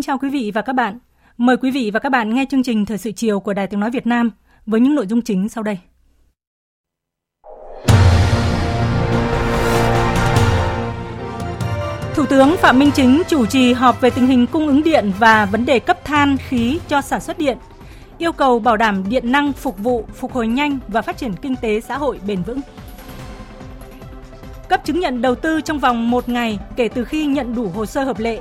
Kính chào quý vị và các bạn. Mời quý vị và các bạn nghe chương trình Thời sự chiều của Đài Tiếng Nói Việt Nam với những nội dung chính sau đây. Thủ tướng Phạm Minh Chính chủ trì họp về tình hình cung ứng điện và vấn đề cấp than khí cho sản xuất điện, yêu cầu bảo đảm điện năng phục vụ, phục hồi nhanh và phát triển kinh tế xã hội bền vững. Cấp chứng nhận đầu tư trong vòng một ngày kể từ khi nhận đủ hồ sơ hợp lệ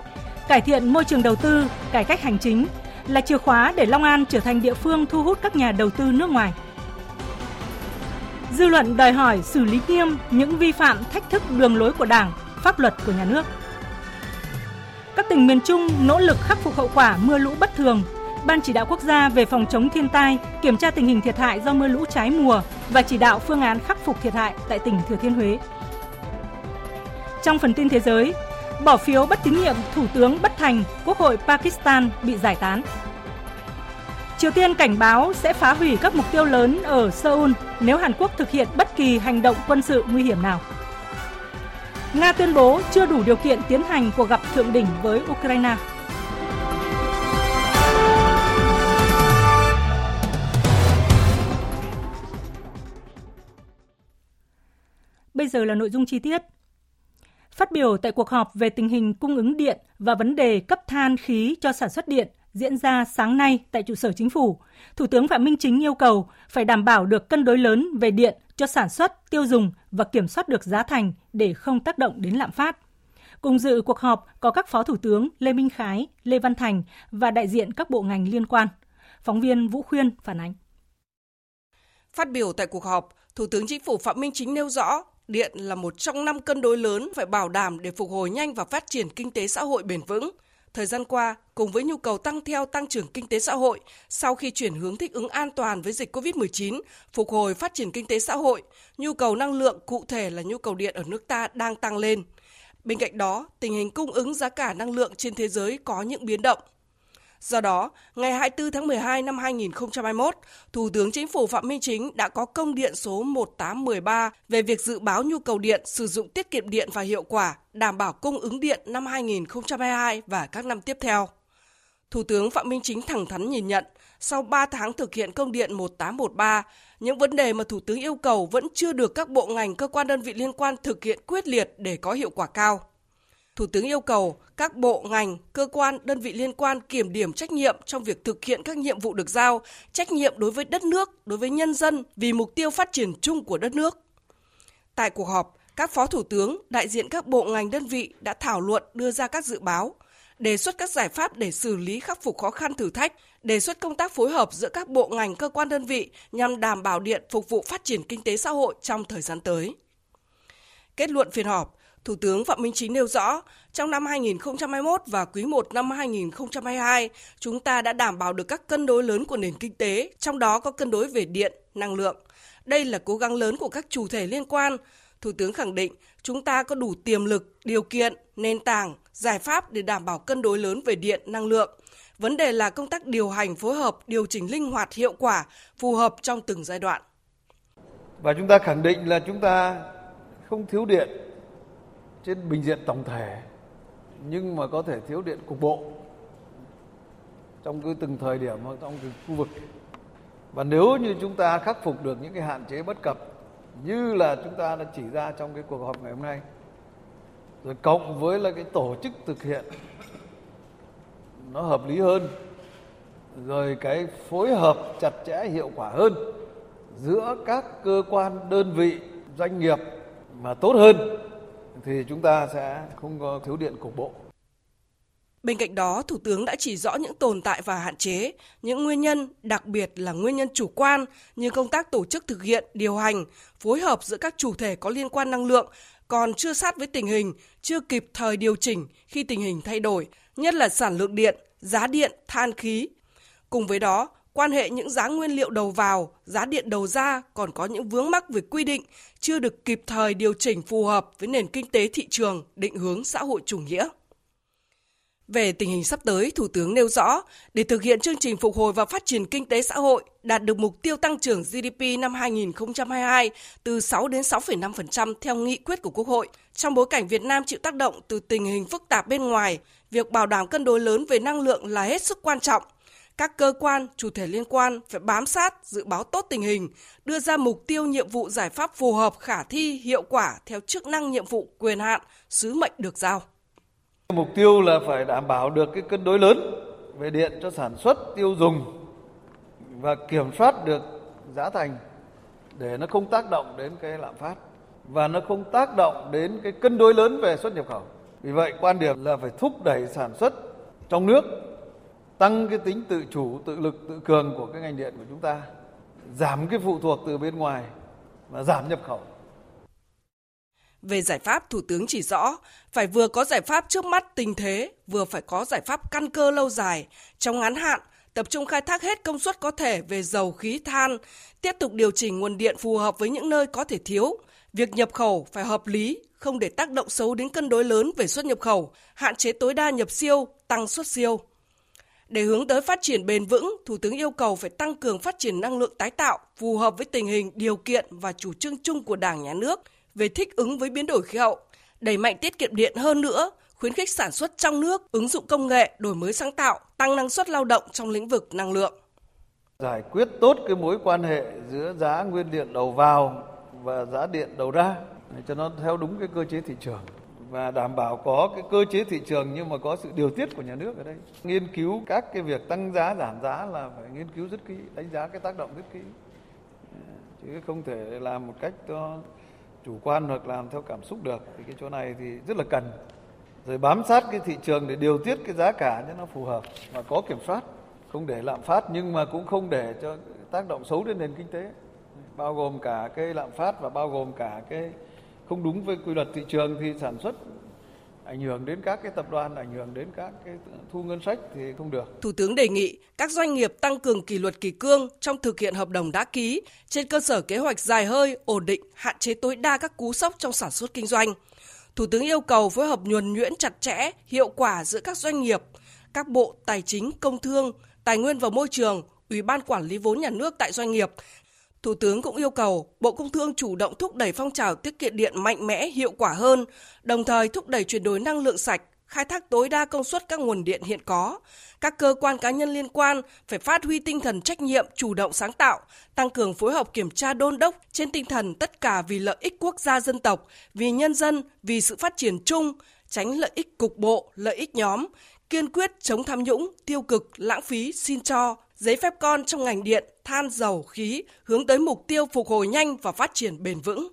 cải thiện môi trường đầu tư, cải cách hành chính là chìa khóa để Long An trở thành địa phương thu hút các nhà đầu tư nước ngoài. Dư luận đòi hỏi xử lý nghiêm những vi phạm thách thức đường lối của Đảng, pháp luật của nhà nước. Các tỉnh miền Trung nỗ lực khắc phục hậu quả mưa lũ bất thường. Ban chỉ đạo quốc gia về phòng chống thiên tai kiểm tra tình hình thiệt hại do mưa lũ trái mùa và chỉ đạo phương án khắc phục thiệt hại tại tỉnh Thừa Thiên Huế. Trong phần tin thế giới, bỏ phiếu bất tín nhiệm Thủ tướng bất thành, Quốc hội Pakistan bị giải tán. Triều Tiên cảnh báo sẽ phá hủy các mục tiêu lớn ở Seoul nếu Hàn Quốc thực hiện bất kỳ hành động quân sự nguy hiểm nào. Nga tuyên bố chưa đủ điều kiện tiến hành cuộc gặp thượng đỉnh với Ukraine. Bây giờ là nội dung chi tiết. Phát biểu tại cuộc họp về tình hình cung ứng điện và vấn đề cấp than khí cho sản xuất điện diễn ra sáng nay tại trụ sở chính phủ, Thủ tướng Phạm Minh Chính yêu cầu phải đảm bảo được cân đối lớn về điện cho sản xuất, tiêu dùng và kiểm soát được giá thành để không tác động đến lạm phát. Cùng dự cuộc họp có các Phó Thủ tướng Lê Minh Khái, Lê Văn Thành và đại diện các bộ ngành liên quan. Phóng viên Vũ Khuyên phản ánh. Phát biểu tại cuộc họp, Thủ tướng Chính phủ Phạm Minh Chính nêu rõ điện là một trong năm cân đối lớn phải bảo đảm để phục hồi nhanh và phát triển kinh tế xã hội bền vững. Thời gian qua, cùng với nhu cầu tăng theo tăng trưởng kinh tế xã hội, sau khi chuyển hướng thích ứng an toàn với dịch COVID-19, phục hồi phát triển kinh tế xã hội, nhu cầu năng lượng cụ thể là nhu cầu điện ở nước ta đang tăng lên. Bên cạnh đó, tình hình cung ứng giá cả năng lượng trên thế giới có những biến động. Do đó, ngày 24 tháng 12 năm 2021, Thủ tướng Chính phủ Phạm Minh Chính đã có công điện số 1813 về việc dự báo nhu cầu điện, sử dụng tiết kiệm điện và hiệu quả, đảm bảo cung ứng điện năm 2022 và các năm tiếp theo. Thủ tướng Phạm Minh Chính thẳng thắn nhìn nhận, sau 3 tháng thực hiện công điện 1813, những vấn đề mà Thủ tướng yêu cầu vẫn chưa được các bộ ngành cơ quan đơn vị liên quan thực hiện quyết liệt để có hiệu quả cao. Thủ tướng yêu cầu các bộ, ngành, cơ quan, đơn vị liên quan kiểm điểm trách nhiệm trong việc thực hiện các nhiệm vụ được giao, trách nhiệm đối với đất nước, đối với nhân dân vì mục tiêu phát triển chung của đất nước. Tại cuộc họp, các phó thủ tướng, đại diện các bộ ngành đơn vị đã thảo luận đưa ra các dự báo, đề xuất các giải pháp để xử lý khắc phục khó khăn thử thách, đề xuất công tác phối hợp giữa các bộ ngành cơ quan đơn vị nhằm đảm bảo điện phục vụ phát triển kinh tế xã hội trong thời gian tới. Kết luận phiên họp, Thủ tướng Phạm Minh Chính nêu rõ, trong năm 2021 và quý 1 năm 2022, chúng ta đã đảm bảo được các cân đối lớn của nền kinh tế, trong đó có cân đối về điện, năng lượng. Đây là cố gắng lớn của các chủ thể liên quan. Thủ tướng khẳng định chúng ta có đủ tiềm lực, điều kiện, nền tảng, giải pháp để đảm bảo cân đối lớn về điện, năng lượng. Vấn đề là công tác điều hành, phối hợp, điều chỉnh linh hoạt, hiệu quả, phù hợp trong từng giai đoạn. Và chúng ta khẳng định là chúng ta không thiếu điện trên bình diện tổng thể, nhưng mà có thể thiếu điện cục bộ trong cái từng thời điểm hoặc trong từng khu vực. Và nếu như chúng ta khắc phục được những cái hạn chế bất cập như là chúng ta đã chỉ ra trong cái cuộc họp ngày hôm nay, rồi cộng với là cái tổ chức thực hiện nó hợp lý hơn, rồi cái phối hợp chặt chẽ, hiệu quả hơn giữa các cơ quan, đơn vị, doanh nghiệp mà tốt hơn thì chúng ta sẽ không có thiếu điện cục bộ. Bên cạnh đó, Thủ tướng đã chỉ rõ những tồn tại và hạn chế, những nguyên nhân, đặc biệt là nguyên nhân chủ quan như công tác tổ chức thực hiện, điều hành, phối hợp giữa các chủ thể có liên quan năng lượng còn chưa sát với tình hình, chưa kịp thời điều chỉnh khi tình hình thay đổi, nhất là sản lượng điện, giá điện, than khí. Cùng với đó, quan hệ những giá nguyên liệu đầu vào, giá điện đầu ra còn có những vướng mắc về quy định chưa được kịp thời điều chỉnh phù hợp với nền kinh tế thị trường, định hướng xã hội chủ nghĩa. Về tình hình sắp tới, Thủ tướng nêu rõ, để thực hiện chương trình phục hồi và phát triển kinh tế xã hội, đạt được mục tiêu tăng trưởng GDP năm 2022 từ 6 đến 6,5% theo nghị quyết của Quốc hội. Trong bối cảnh Việt Nam chịu tác động từ tình hình phức tạp bên ngoài, việc bảo đảm cân đối lớn về năng lượng là hết sức quan trọng. Các cơ quan, chủ thể liên quan phải bám sát, dự báo tốt tình hình, đưa ra mục tiêu nhiệm vụ giải pháp phù hợp khả thi, hiệu quả theo chức năng nhiệm vụ, quyền hạn, sứ mệnh được giao. Mục tiêu là phải đảm bảo được cái cân đối lớn về điện cho sản xuất, tiêu dùng và kiểm soát được giá thành để nó không tác động đến cái lạm phát và nó không tác động đến cái cân đối lớn về xuất nhập khẩu. Vì vậy quan điểm là phải thúc đẩy sản xuất trong nước, tăng cái tính tự chủ, tự lực, tự cường của cái ngành điện của chúng ta, giảm cái phụ thuộc từ bên ngoài và giảm nhập khẩu. Về giải pháp, Thủ tướng chỉ rõ, phải vừa có giải pháp trước mắt tình thế, vừa phải có giải pháp căn cơ lâu dài. Trong ngắn hạn, tập trung khai thác hết công suất có thể về dầu khí than, tiếp tục điều chỉnh nguồn điện phù hợp với những nơi có thể thiếu. Việc nhập khẩu phải hợp lý, không để tác động xấu đến cân đối lớn về xuất nhập khẩu, hạn chế tối đa nhập siêu, tăng xuất siêu. Để hướng tới phát triển bền vững, Thủ tướng yêu cầu phải tăng cường phát triển năng lượng tái tạo phù hợp với tình hình, điều kiện và chủ trương chung của Đảng, Nhà nước – về thích ứng với biến đổi khí hậu, đẩy mạnh tiết kiệm điện hơn nữa, khuyến khích sản xuất trong nước, ứng dụng công nghệ, đổi mới sáng tạo, tăng năng suất lao động trong lĩnh vực năng lượng. Giải quyết tốt cái mối quan hệ giữa giá nguyên điện đầu vào và giá điện đầu ra cho nó theo đúng cái cơ chế thị trường và đảm bảo có cái cơ chế thị trường nhưng mà có sự điều tiết của nhà nước ở đây. Nghiên cứu các cái việc tăng giá giảm giá là phải nghiên cứu rất kỹ, đánh giá cái tác động rất kỹ. Chứ không thể làm một cách to chủ quan hoặc làm theo cảm xúc được thì cái chỗ này thì rất là cần rồi bám sát cái thị trường để điều tiết cái giá cả cho nó phù hợp và có kiểm soát không để lạm phát nhưng mà cũng không để cho tác động xấu đến nền kinh tế bao gồm cả cái lạm phát và bao gồm cả cái không đúng với quy luật thị trường thì sản xuất ảnh hưởng đến các cái tập đoàn, ảnh hưởng đến các cái thu ngân sách thì không được. Thủ tướng đề nghị các doanh nghiệp tăng cường kỷ luật kỳ cương trong thực hiện hợp đồng đã ký trên cơ sở kế hoạch dài hơi, ổn định, hạn chế tối đa các cú sốc trong sản xuất kinh doanh. Thủ tướng yêu cầu phối hợp nhuần nhuyễn chặt chẽ, hiệu quả giữa các doanh nghiệp, các bộ tài chính, công thương, tài nguyên và môi trường, Ủy ban quản lý vốn nhà nước tại doanh nghiệp Thủ tướng cũng yêu cầu Bộ Công Thương chủ động thúc đẩy phong trào tiết kiệm điện mạnh mẽ, hiệu quả hơn, đồng thời thúc đẩy chuyển đổi năng lượng sạch, khai thác tối đa công suất các nguồn điện hiện có. Các cơ quan cá nhân liên quan phải phát huy tinh thần trách nhiệm, chủ động sáng tạo, tăng cường phối hợp kiểm tra đôn đốc trên tinh thần tất cả vì lợi ích quốc gia dân tộc, vì nhân dân, vì sự phát triển chung, tránh lợi ích cục bộ, lợi ích nhóm, kiên quyết chống tham nhũng, tiêu cực, lãng phí, xin cho, giấy phép con trong ngành điện, than, dầu, khí hướng tới mục tiêu phục hồi nhanh và phát triển bền vững.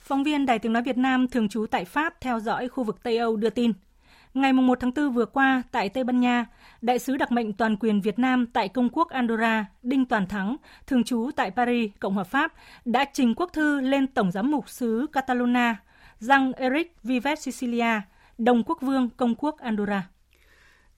Phóng viên Đài Tiếng Nói Việt Nam thường trú tại Pháp theo dõi khu vực Tây Âu đưa tin. Ngày 1 tháng 4 vừa qua, tại Tây Ban Nha, Đại sứ đặc mệnh toàn quyền Việt Nam tại Công quốc Andorra, Đinh Toàn Thắng, thường trú tại Paris, Cộng hòa Pháp, đã trình quốc thư lên Tổng giám mục xứ Catalonia, rằng Eric Vives Sicilia, Đồng quốc vương Công quốc Andorra.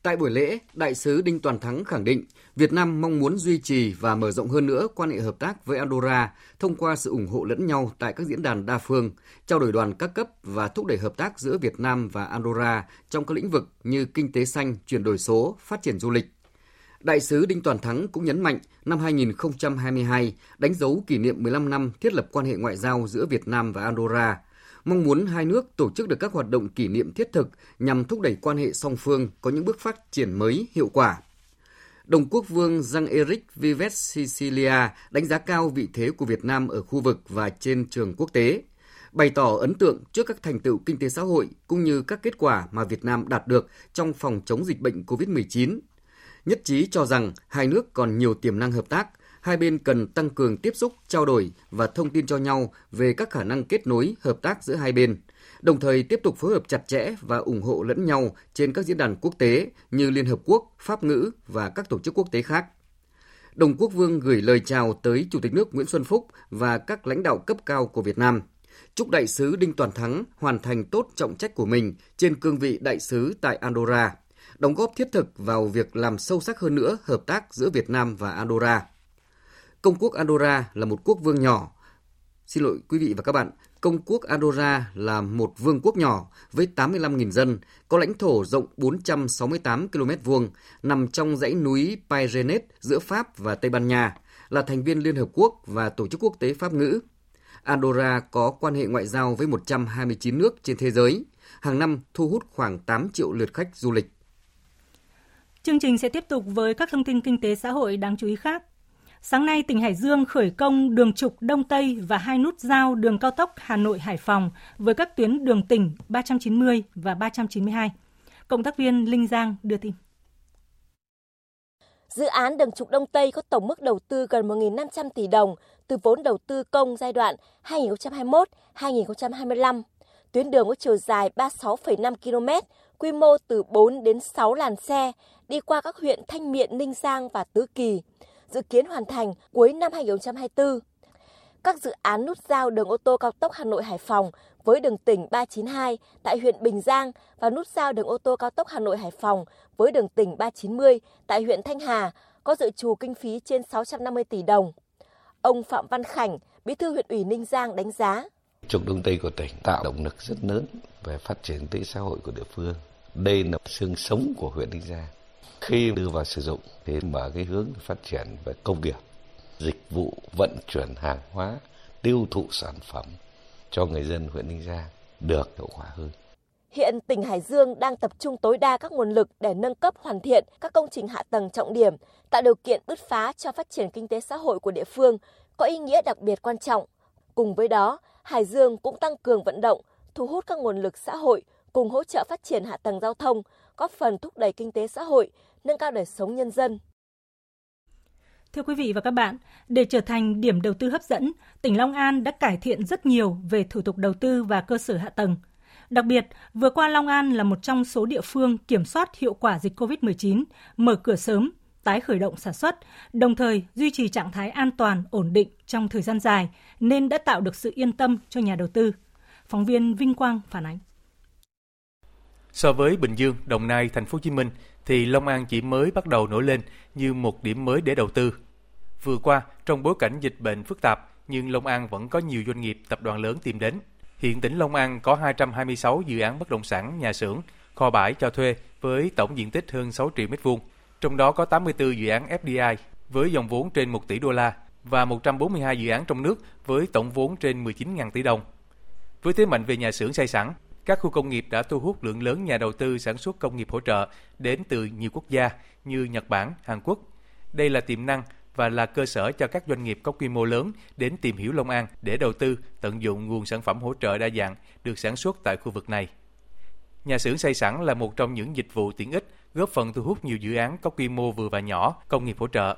Tại buổi lễ, Đại sứ Đinh Toàn Thắng khẳng định Việt Nam mong muốn duy trì và mở rộng hơn nữa quan hệ hợp tác với Andorra thông qua sự ủng hộ lẫn nhau tại các diễn đàn đa phương, trao đổi đoàn các cấp và thúc đẩy hợp tác giữa Việt Nam và Andorra trong các lĩnh vực như kinh tế xanh, chuyển đổi số, phát triển du lịch. Đại sứ Đinh Toàn Thắng cũng nhấn mạnh năm 2022 đánh dấu kỷ niệm 15 năm thiết lập quan hệ ngoại giao giữa Việt Nam và Andorra – mong muốn hai nước tổ chức được các hoạt động kỷ niệm thiết thực nhằm thúc đẩy quan hệ song phương có những bước phát triển mới hiệu quả. Đồng quốc vương Jean-Eric Vives Sicilia đánh giá cao vị thế của Việt Nam ở khu vực và trên trường quốc tế, bày tỏ ấn tượng trước các thành tựu kinh tế xã hội cũng như các kết quả mà Việt Nam đạt được trong phòng chống dịch bệnh COVID-19. Nhất trí cho rằng hai nước còn nhiều tiềm năng hợp tác, hai bên cần tăng cường tiếp xúc, trao đổi và thông tin cho nhau về các khả năng kết nối, hợp tác giữa hai bên, đồng thời tiếp tục phối hợp chặt chẽ và ủng hộ lẫn nhau trên các diễn đàn quốc tế như Liên Hợp Quốc, Pháp ngữ và các tổ chức quốc tế khác. Đồng Quốc Vương gửi lời chào tới Chủ tịch nước Nguyễn Xuân Phúc và các lãnh đạo cấp cao của Việt Nam. Chúc đại sứ Đinh Toàn Thắng hoàn thành tốt trọng trách của mình trên cương vị đại sứ tại Andorra, đóng góp thiết thực vào việc làm sâu sắc hơn nữa hợp tác giữa Việt Nam và Andorra. Công quốc Andorra là một quốc vương nhỏ. Xin lỗi quý vị và các bạn, Công quốc Andorra là một vương quốc nhỏ với 85.000 dân, có lãnh thổ rộng 468 km vuông, nằm trong dãy núi Pyrenees giữa Pháp và Tây Ban Nha, là thành viên Liên Hợp Quốc và Tổ chức Quốc tế Pháp ngữ. Andorra có quan hệ ngoại giao với 129 nước trên thế giới, hàng năm thu hút khoảng 8 triệu lượt khách du lịch. Chương trình sẽ tiếp tục với các thông tin kinh tế xã hội đáng chú ý khác. Sáng nay, tỉnh Hải Dương khởi công đường trục Đông Tây và hai nút giao đường cao tốc Hà Nội Hải Phòng với các tuyến đường tỉnh 390 và 392. Cộng tác viên Linh Giang đưa tin. Dự án đường trục Đông Tây có tổng mức đầu tư gần 1.500 tỷ đồng từ vốn đầu tư công giai đoạn 2021-2025. Tuyến đường có chiều dài 36,5 km, quy mô từ 4 đến 6 làn xe, đi qua các huyện Thanh Miện, Ninh Giang và Tứ Kỳ dự kiến hoàn thành cuối năm 2024. Các dự án nút giao đường ô tô cao tốc Hà Nội Hải Phòng với đường tỉnh 392 tại huyện Bình Giang và nút giao đường ô tô cao tốc Hà Nội Hải Phòng với đường tỉnh 390 tại huyện Thanh Hà có dự trù kinh phí trên 650 tỷ đồng. Ông Phạm Văn Khảnh, Bí thư huyện ủy Ninh Giang đánh giá. Trục Đông Tây của tỉnh tạo động lực rất lớn về phát triển kinh tế xã hội của địa phương. Đây là xương sống của huyện Ninh Giang khi đưa vào sử dụng thì mở cái hướng phát triển về công nghiệp, dịch vụ vận chuyển hàng hóa, tiêu thụ sản phẩm cho người dân huyện Ninh Giang được hiệu quả hơn. Hiện tỉnh Hải Dương đang tập trung tối đa các nguồn lực để nâng cấp hoàn thiện các công trình hạ tầng trọng điểm, tạo điều kiện bứt phá cho phát triển kinh tế xã hội của địa phương có ý nghĩa đặc biệt quan trọng. Cùng với đó, Hải Dương cũng tăng cường vận động, thu hút các nguồn lực xã hội cùng hỗ trợ phát triển hạ tầng giao thông, góp phần thúc đẩy kinh tế xã hội, nâng cao đời sống nhân dân. Thưa quý vị và các bạn, để trở thành điểm đầu tư hấp dẫn, tỉnh Long An đã cải thiện rất nhiều về thủ tục đầu tư và cơ sở hạ tầng. Đặc biệt, vừa qua Long An là một trong số địa phương kiểm soát hiệu quả dịch COVID-19, mở cửa sớm, tái khởi động sản xuất, đồng thời duy trì trạng thái an toàn, ổn định trong thời gian dài, nên đã tạo được sự yên tâm cho nhà đầu tư. Phóng viên Vinh Quang phản ánh. So với Bình Dương, Đồng Nai, Thành phố Hồ Chí Minh thì Long An chỉ mới bắt đầu nổi lên như một điểm mới để đầu tư. Vừa qua, trong bối cảnh dịch bệnh phức tạp, nhưng Long An vẫn có nhiều doanh nghiệp, tập đoàn lớn tìm đến. Hiện tỉnh Long An có 226 dự án bất động sản, nhà xưởng, kho bãi cho thuê với tổng diện tích hơn 6 triệu mét vuông. Trong đó có 84 dự án FDI với dòng vốn trên 1 tỷ đô la và 142 dự án trong nước với tổng vốn trên 19.000 tỷ đồng. Với thế mạnh về nhà xưởng xây sẵn, các khu công nghiệp đã thu hút lượng lớn nhà đầu tư sản xuất công nghiệp hỗ trợ đến từ nhiều quốc gia như Nhật Bản, Hàn Quốc. Đây là tiềm năng và là cơ sở cho các doanh nghiệp có quy mô lớn đến tìm hiểu Long An để đầu tư, tận dụng nguồn sản phẩm hỗ trợ đa dạng được sản xuất tại khu vực này. Nhà xưởng xây sẵn là một trong những dịch vụ tiện ích góp phần thu hút nhiều dự án có quy mô vừa và nhỏ, công nghiệp hỗ trợ.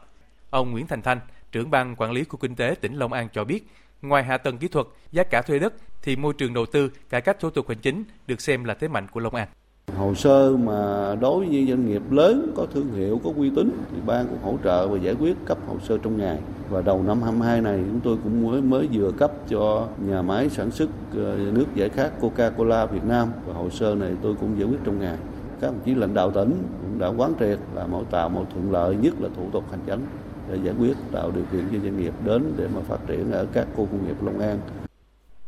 Ông Nguyễn Thành Thanh, trưởng ban quản lý khu kinh tế tỉnh Long An cho biết, Ngoài hạ tầng kỹ thuật, giá cả thuê đất thì môi trường đầu tư, cải cách thủ tục hành chính được xem là thế mạnh của Long An. Hồ sơ mà đối với doanh nghiệp lớn có thương hiệu, có uy tín thì ban cũng hỗ trợ và giải quyết cấp hồ sơ trong ngày. Và đầu năm 22 này chúng tôi cũng mới mới vừa cấp cho nhà máy sản xuất ờ, nước giải khát Coca-Cola Việt Nam và hồ sơ này tôi cũng giải quyết trong ngày. Các đồng chí lãnh đạo tỉnh cũng đã quán triệt là mọi tạo mọi thuận lợi nhất là thủ tục hành chính để giải quyết tạo điều kiện cho doanh nghiệp đến để mà phát triển ở các khu công nghiệp Long An.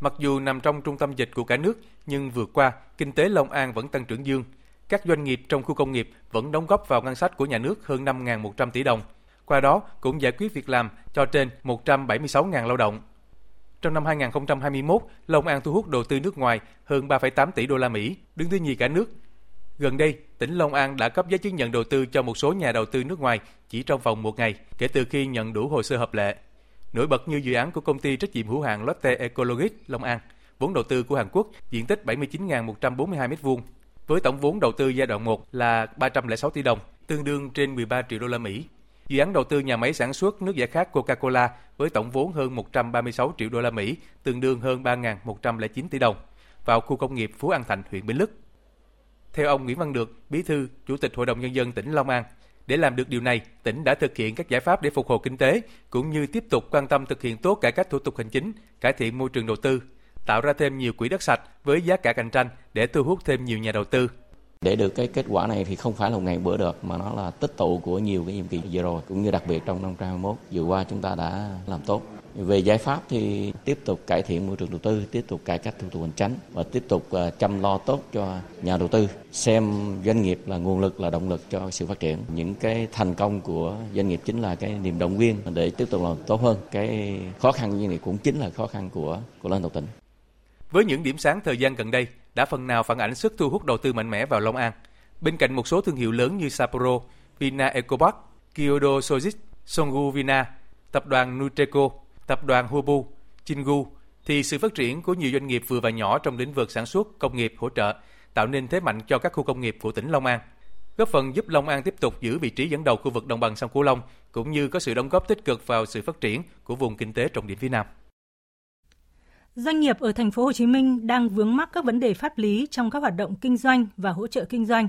Mặc dù nằm trong trung tâm dịch của cả nước, nhưng vừa qua, kinh tế Long An vẫn tăng trưởng dương. Các doanh nghiệp trong khu công nghiệp vẫn đóng góp vào ngân sách của nhà nước hơn 5.100 tỷ đồng. Qua đó cũng giải quyết việc làm cho trên 176.000 lao động. Trong năm 2021, Long An thu hút đầu tư nước ngoài hơn 3,8 tỷ đô la Mỹ, đứng thứ nhì cả nước Gần đây, tỉnh Long An đã cấp giấy chứng nhận đầu tư cho một số nhà đầu tư nước ngoài chỉ trong vòng một ngày kể từ khi nhận đủ hồ sơ hợp lệ. Nổi bật như dự án của công ty trách nhiệm hữu hạn Lotte Ecologic Long An, vốn đầu tư của Hàn Quốc, diện tích 79.142 m2, với tổng vốn đầu tư giai đoạn 1 là 306 tỷ đồng, tương đương trên 13 triệu đô la Mỹ. Dự án đầu tư nhà máy sản xuất nước giải khát Coca-Cola với tổng vốn hơn 136 triệu đô la Mỹ, tương đương hơn 3.109 tỷ đồng, vào khu công nghiệp Phú An Thạnh, huyện Bến Lức. Theo ông Nguyễn Văn Được, Bí thư, Chủ tịch Hội đồng Nhân dân tỉnh Long An, để làm được điều này, tỉnh đã thực hiện các giải pháp để phục hồi kinh tế, cũng như tiếp tục quan tâm thực hiện tốt cải cách thủ tục hành chính, cải thiện môi trường đầu tư, tạo ra thêm nhiều quỹ đất sạch với giá cả cạnh tranh để thu hút thêm nhiều nhà đầu tư. Để được cái kết quả này thì không phải là một ngày bữa được mà nó là tích tụ của nhiều cái nhiệm kỳ vừa rồi cũng như đặc biệt trong năm 2021 vừa qua chúng ta đã làm tốt. Về giải pháp thì tiếp tục cải thiện môi trường đầu tư, tiếp tục cải cách thủ tục hành chính và tiếp tục ờ, chăm lo tốt cho nhà đầu tư, xem doanh nghiệp là nguồn lực là động lực cho sự phát triển. Những cái thành công của doanh nghiệp chính là cái niềm động viên để tiếp tục làm tốt hơn. Cái khó khăn như này cũng chính là khó khăn của của lãnh đạo tỉnh. Với những điểm sáng thời gian gần đây đã phần nào phản ảnh sức thu hút đầu tư mạnh mẽ vào Long An. Bên cạnh một số thương hiệu lớn như Sapporo, Vina Ecopark, Kyoto Sojitz, Songu Vina, tập đoàn Nutreco, tập đoàn Hubu, Chingu, thì sự phát triển của nhiều doanh nghiệp vừa và nhỏ trong lĩnh vực sản xuất, công nghiệp, hỗ trợ tạo nên thế mạnh cho các khu công nghiệp của tỉnh Long An, góp phần giúp Long An tiếp tục giữ vị trí dẫn đầu khu vực đồng bằng sông Cửu Long cũng như có sự đóng góp tích cực vào sự phát triển của vùng kinh tế trọng điểm phía Nam. Doanh nghiệp ở thành phố Hồ Chí Minh đang vướng mắc các vấn đề pháp lý trong các hoạt động kinh doanh và hỗ trợ kinh doanh.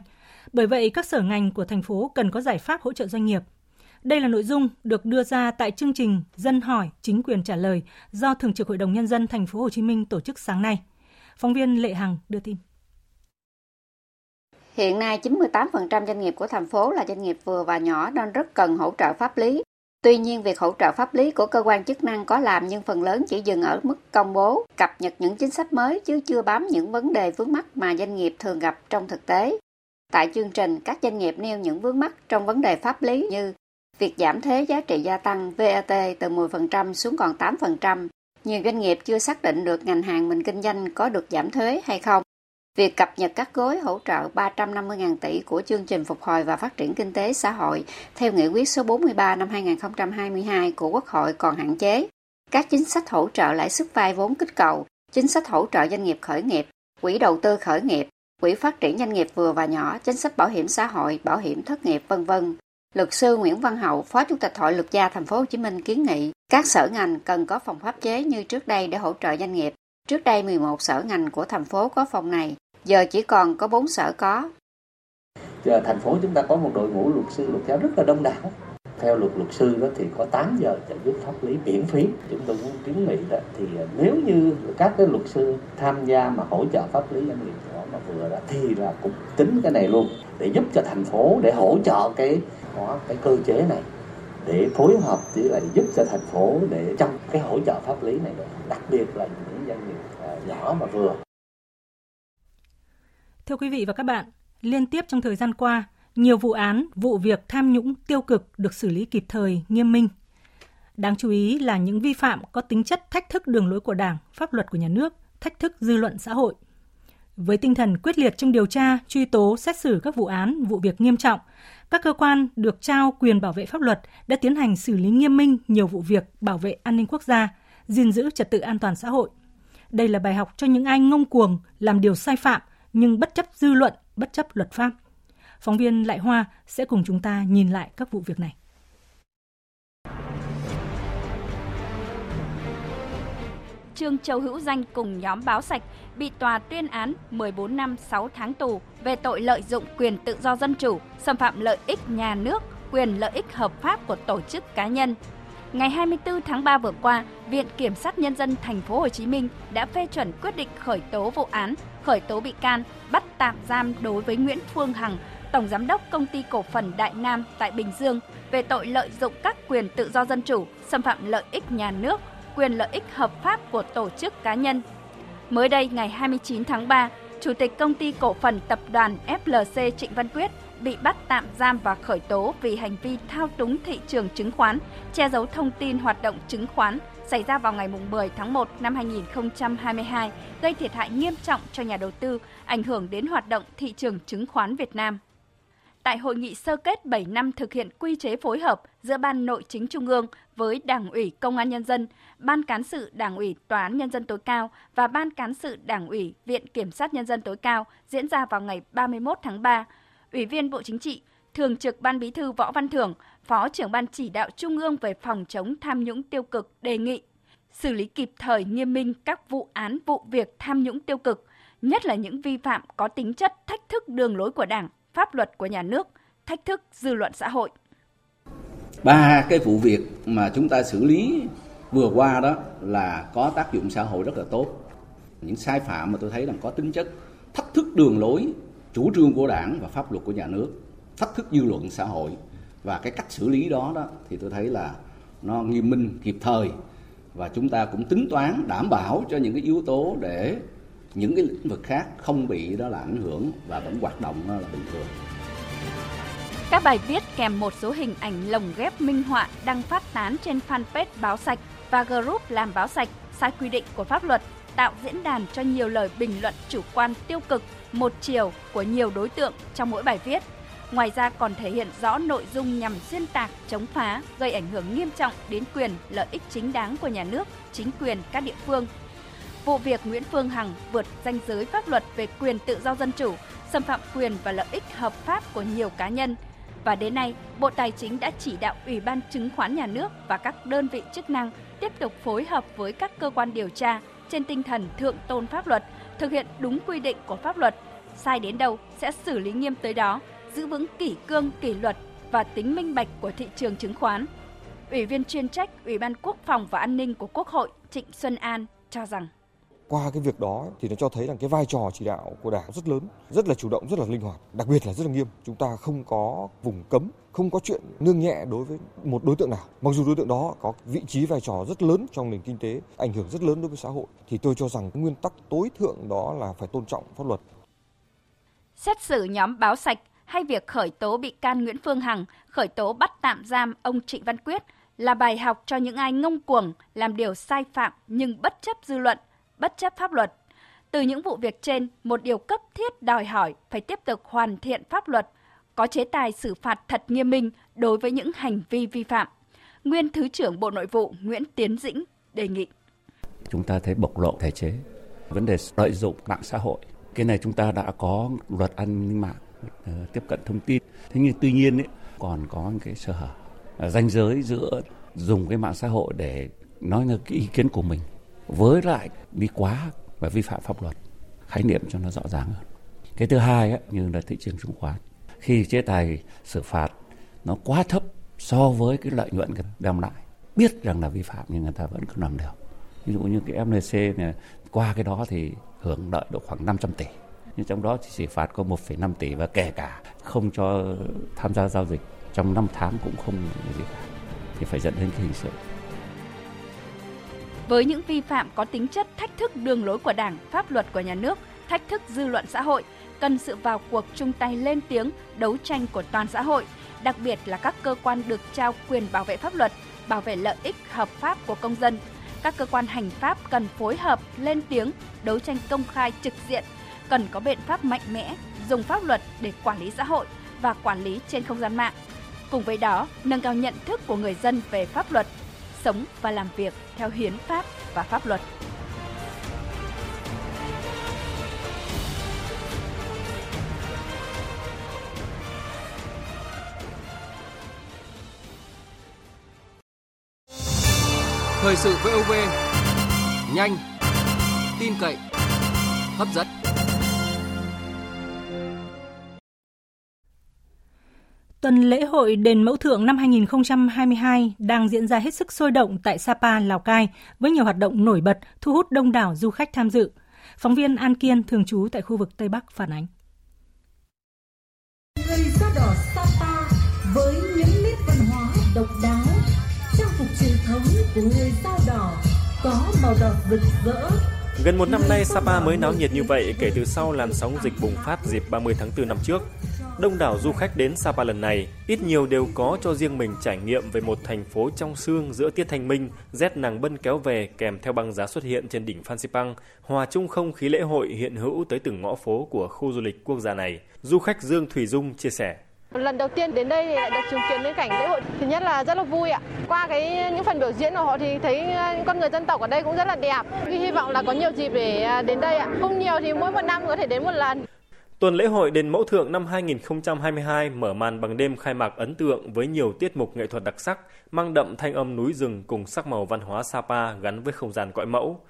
Bởi vậy, các sở ngành của thành phố cần có giải pháp hỗ trợ doanh nghiệp. Đây là nội dung được đưa ra tại chương trình Dân hỏi, chính quyền trả lời do Thường trực Hội đồng nhân dân thành phố Hồ Chí Minh tổ chức sáng nay. Phóng viên Lệ Hằng đưa tin. Hiện nay 98% doanh nghiệp của thành phố là doanh nghiệp vừa và nhỏ nên rất cần hỗ trợ pháp lý Tuy nhiên, việc hỗ trợ pháp lý của cơ quan chức năng có làm nhưng phần lớn chỉ dừng ở mức công bố, cập nhật những chính sách mới chứ chưa bám những vấn đề vướng mắt mà doanh nghiệp thường gặp trong thực tế. Tại chương trình, các doanh nghiệp nêu những vướng mắt trong vấn đề pháp lý như việc giảm thuế giá trị gia tăng VAT từ 10% xuống còn 8%. Nhiều doanh nghiệp chưa xác định được ngành hàng mình kinh doanh có được giảm thuế hay không. Việc cập nhật các gói hỗ trợ 350.000 tỷ của chương trình phục hồi và phát triển kinh tế xã hội theo nghị quyết số 43 năm 2022 của Quốc hội còn hạn chế. Các chính sách hỗ trợ lãi suất vay vốn kích cầu, chính sách hỗ trợ doanh nghiệp khởi nghiệp, quỹ đầu tư khởi nghiệp, quỹ phát triển doanh nghiệp vừa và nhỏ, chính sách bảo hiểm xã hội, bảo hiểm thất nghiệp vân vân. Luật sư Nguyễn Văn Hậu, Phó Chủ tịch Hội Luật gia Thành phố Hồ Chí Minh kiến nghị các sở ngành cần có phòng pháp chế như trước đây để hỗ trợ doanh nghiệp. Trước đây 11 sở ngành của thành phố có phòng này, giờ chỉ còn có bốn sở có. Giờ thành phố chúng ta có một đội ngũ luật sư luật giáo rất là đông đảo. Theo luật luật sư đó thì có 8 giờ trợ giúp pháp lý miễn phí. Chúng tôi cũng kiến nghị đó thì nếu như các cái luật sư tham gia mà hỗ trợ pháp lý doanh nghiệp đó mà vừa đó thì là cũng tính cái này luôn để giúp cho thành phố để hỗ trợ cái có cái cơ chế này để phối hợp với lại giúp cho thành phố để trong cái hỗ trợ pháp lý này đặc biệt là những doanh nghiệp à, nhỏ và vừa Thưa quý vị và các bạn, liên tiếp trong thời gian qua, nhiều vụ án, vụ việc tham nhũng tiêu cực được xử lý kịp thời, nghiêm minh. Đáng chú ý là những vi phạm có tính chất thách thức đường lối của Đảng, pháp luật của nhà nước, thách thức dư luận xã hội. Với tinh thần quyết liệt trong điều tra, truy tố, xét xử các vụ án, vụ việc nghiêm trọng, các cơ quan được trao quyền bảo vệ pháp luật đã tiến hành xử lý nghiêm minh nhiều vụ việc bảo vệ an ninh quốc gia, gìn giữ trật tự an toàn xã hội. Đây là bài học cho những ai ngông cuồng làm điều sai phạm, nhưng bất chấp dư luận, bất chấp luật pháp. Phóng viên Lại Hoa sẽ cùng chúng ta nhìn lại các vụ việc này. Trương Châu Hữu Danh cùng nhóm báo sạch bị tòa tuyên án 14 năm 6 tháng tù về tội lợi dụng quyền tự do dân chủ, xâm phạm lợi ích nhà nước, quyền lợi ích hợp pháp của tổ chức cá nhân, Ngày 24 tháng 3 vừa qua, Viện Kiểm sát Nhân dân thành phố Hồ Chí Minh đã phê chuẩn quyết định khởi tố vụ án, khởi tố bị can, bắt tạm giam đối với Nguyễn Phương Hằng, Tổng Giám đốc Công ty Cổ phần Đại Nam tại Bình Dương về tội lợi dụng các quyền tự do dân chủ, xâm phạm lợi ích nhà nước, quyền lợi ích hợp pháp của tổ chức cá nhân. Mới đây, ngày 29 tháng 3, Chủ tịch Công ty Cổ phần Tập đoàn FLC Trịnh Văn Quyết bị bắt tạm giam và khởi tố vì hành vi thao túng thị trường chứng khoán, che giấu thông tin hoạt động chứng khoán xảy ra vào ngày 10 tháng 1 năm 2022, gây thiệt hại nghiêm trọng cho nhà đầu tư, ảnh hưởng đến hoạt động thị trường chứng khoán Việt Nam. Tại hội nghị sơ kết 7 năm thực hiện quy chế phối hợp giữa Ban Nội chính Trung ương với Đảng ủy Công an Nhân dân, Ban Cán sự Đảng ủy Tòa án Nhân dân tối cao và Ban Cán sự Đảng ủy Viện Kiểm sát Nhân dân tối cao diễn ra vào ngày 31 tháng 3, Ủy viên Bộ Chính trị, Thường trực Ban Bí thư Võ Văn Thưởng, Phó trưởng Ban chỉ đạo Trung ương về phòng chống tham nhũng tiêu cực đề nghị xử lý kịp thời nghiêm minh các vụ án vụ việc tham nhũng tiêu cực, nhất là những vi phạm có tính chất thách thức đường lối của Đảng, pháp luật của nhà nước, thách thức dư luận xã hội. Ba cái vụ việc mà chúng ta xử lý vừa qua đó là có tác dụng xã hội rất là tốt. Những sai phạm mà tôi thấy rằng có tính chất thách thức đường lối, chủ trương của đảng và pháp luật của nhà nước, thách thức dư luận xã hội và cái cách xử lý đó đó thì tôi thấy là nó nghiêm minh kịp thời và chúng ta cũng tính toán đảm bảo cho những cái yếu tố để những cái lĩnh vực khác không bị đó là ảnh hưởng và vẫn hoạt động là bình thường. Các bài viết kèm một số hình ảnh lồng ghép minh họa đăng phát tán trên fanpage Báo Sạch và group làm Báo Sạch sai quy định của pháp luật tạo diễn đàn cho nhiều lời bình luận chủ quan tiêu cực, một chiều của nhiều đối tượng trong mỗi bài viết. Ngoài ra còn thể hiện rõ nội dung nhằm xuyên tạc, chống phá, gây ảnh hưởng nghiêm trọng đến quyền, lợi ích chính đáng của nhà nước, chính quyền các địa phương. Vụ việc Nguyễn Phương Hằng vượt danh giới pháp luật về quyền tự do dân chủ, xâm phạm quyền và lợi ích hợp pháp của nhiều cá nhân. Và đến nay, Bộ Tài chính đã chỉ đạo Ủy ban Chứng khoán Nhà nước và các đơn vị chức năng tiếp tục phối hợp với các cơ quan điều tra trên tinh thần thượng tôn pháp luật, thực hiện đúng quy định của pháp luật. Sai đến đâu sẽ xử lý nghiêm tới đó, giữ vững kỷ cương, kỷ luật và tính minh bạch của thị trường chứng khoán. Ủy viên chuyên trách Ủy ban Quốc phòng và An ninh của Quốc hội Trịnh Xuân An cho rằng qua cái việc đó thì nó cho thấy rằng cái vai trò chỉ đạo của đảng rất lớn, rất là chủ động, rất là linh hoạt, đặc biệt là rất là nghiêm. Chúng ta không có vùng cấm, không có chuyện nương nhẹ đối với một đối tượng nào. Mặc dù đối tượng đó có vị trí vai trò rất lớn trong nền kinh tế, ảnh hưởng rất lớn đối với xã hội, thì tôi cho rằng nguyên tắc tối thượng đó là phải tôn trọng pháp luật. Xét xử nhóm báo sạch hay việc khởi tố bị can Nguyễn Phương Hằng, khởi tố bắt tạm giam ông Trịnh Văn Quyết là bài học cho những ai ngông cuồng làm điều sai phạm nhưng bất chấp dư luận, bất chấp pháp luật. Từ những vụ việc trên, một điều cấp thiết đòi hỏi phải tiếp tục hoàn thiện pháp luật, có chế tài xử phạt thật nghiêm minh đối với những hành vi vi phạm. Nguyên Thứ trưởng Bộ Nội vụ Nguyễn Tiến Dĩnh đề nghị. Chúng ta thấy bộc lộ thể chế, vấn đề lợi dụng mạng xã hội. Cái này chúng ta đã có luật an ninh mạng ờ, tiếp cận thông tin. Thế nhưng tuy nhiên ấy, còn có cái sơ hở ờ, ranh giới giữa dùng cái mạng xã hội để nói là cái ý kiến của mình với lại đi quá và vi phạm pháp luật khái niệm cho nó rõ ràng hơn. Cái thứ hai ấy, như là thị trường chứng khoán khi chế tài xử phạt nó quá thấp so với cái lợi nhuận đem lại biết rằng là vi phạm nhưng người ta vẫn cứ làm được ví dụ như cái FNC này qua cái đó thì hưởng lợi độ khoảng 500 tỷ. Nhưng trong đó thì chỉ phạt có 1,5 tỷ và kể cả không cho tham gia giao dịch trong 5 tháng cũng không gì cả. Thì phải dẫn đến cái hình sự. Với những vi phạm có tính chất thách thức đường lối của Đảng, pháp luật của nhà nước, thách thức dư luận xã hội, cần sự vào cuộc chung tay lên tiếng, đấu tranh của toàn xã hội, đặc biệt là các cơ quan được trao quyền bảo vệ pháp luật, bảo vệ lợi ích hợp pháp của công dân. Các cơ quan hành pháp cần phối hợp lên tiếng, đấu tranh công khai trực diện cần có biện pháp mạnh mẽ dùng pháp luật để quản lý xã hội và quản lý trên không gian mạng. Cùng với đó, nâng cao nhận thức của người dân về pháp luật, sống và làm việc theo hiến pháp và pháp luật. Thời sự VOV nhanh, tin cậy, hấp dẫn. Tuần lễ hội Đền Mẫu Thượng năm 2022 đang diễn ra hết sức sôi động tại Sapa, Lào Cai với nhiều hoạt động nổi bật thu hút đông đảo du khách tham dự. Phóng viên An Kiên thường trú tại khu vực Tây Bắc phản ánh. Người da đỏ Sapa với những nét văn hóa độc đáo, trang phục truyền thống của người da đỏ có màu đỏ rực rỡ Gần một năm nay, Sapa mới náo nhiệt như vậy kể từ sau làn sóng dịch bùng phát dịp 30 tháng 4 năm trước. Đông đảo du khách đến Sapa lần này, ít nhiều đều có cho riêng mình trải nghiệm về một thành phố trong xương giữa tiết thanh minh, rét nàng bân kéo về kèm theo băng giá xuất hiện trên đỉnh Phan Xipang, hòa chung không khí lễ hội hiện hữu tới từng ngõ phố của khu du lịch quốc gia này. Du khách Dương Thủy Dung chia sẻ. Lần đầu tiên đến đây thì lại được chứng kiến những cảnh lễ hội. Thứ nhất là rất là vui ạ. Qua cái những phần biểu diễn của họ thì thấy à, những con người dân tộc ở đây cũng rất là đẹp. Hy vọng là có nhiều dịp để à, đến đây ạ. Không nhiều thì mỗi một năm có thể đến một lần. Tuần lễ hội Đền Mẫu Thượng năm 2022 mở màn bằng đêm khai mạc ấn tượng với nhiều tiết mục nghệ thuật đặc sắc, mang đậm thanh âm núi rừng cùng sắc màu văn hóa Sapa gắn với không gian cõi mẫu.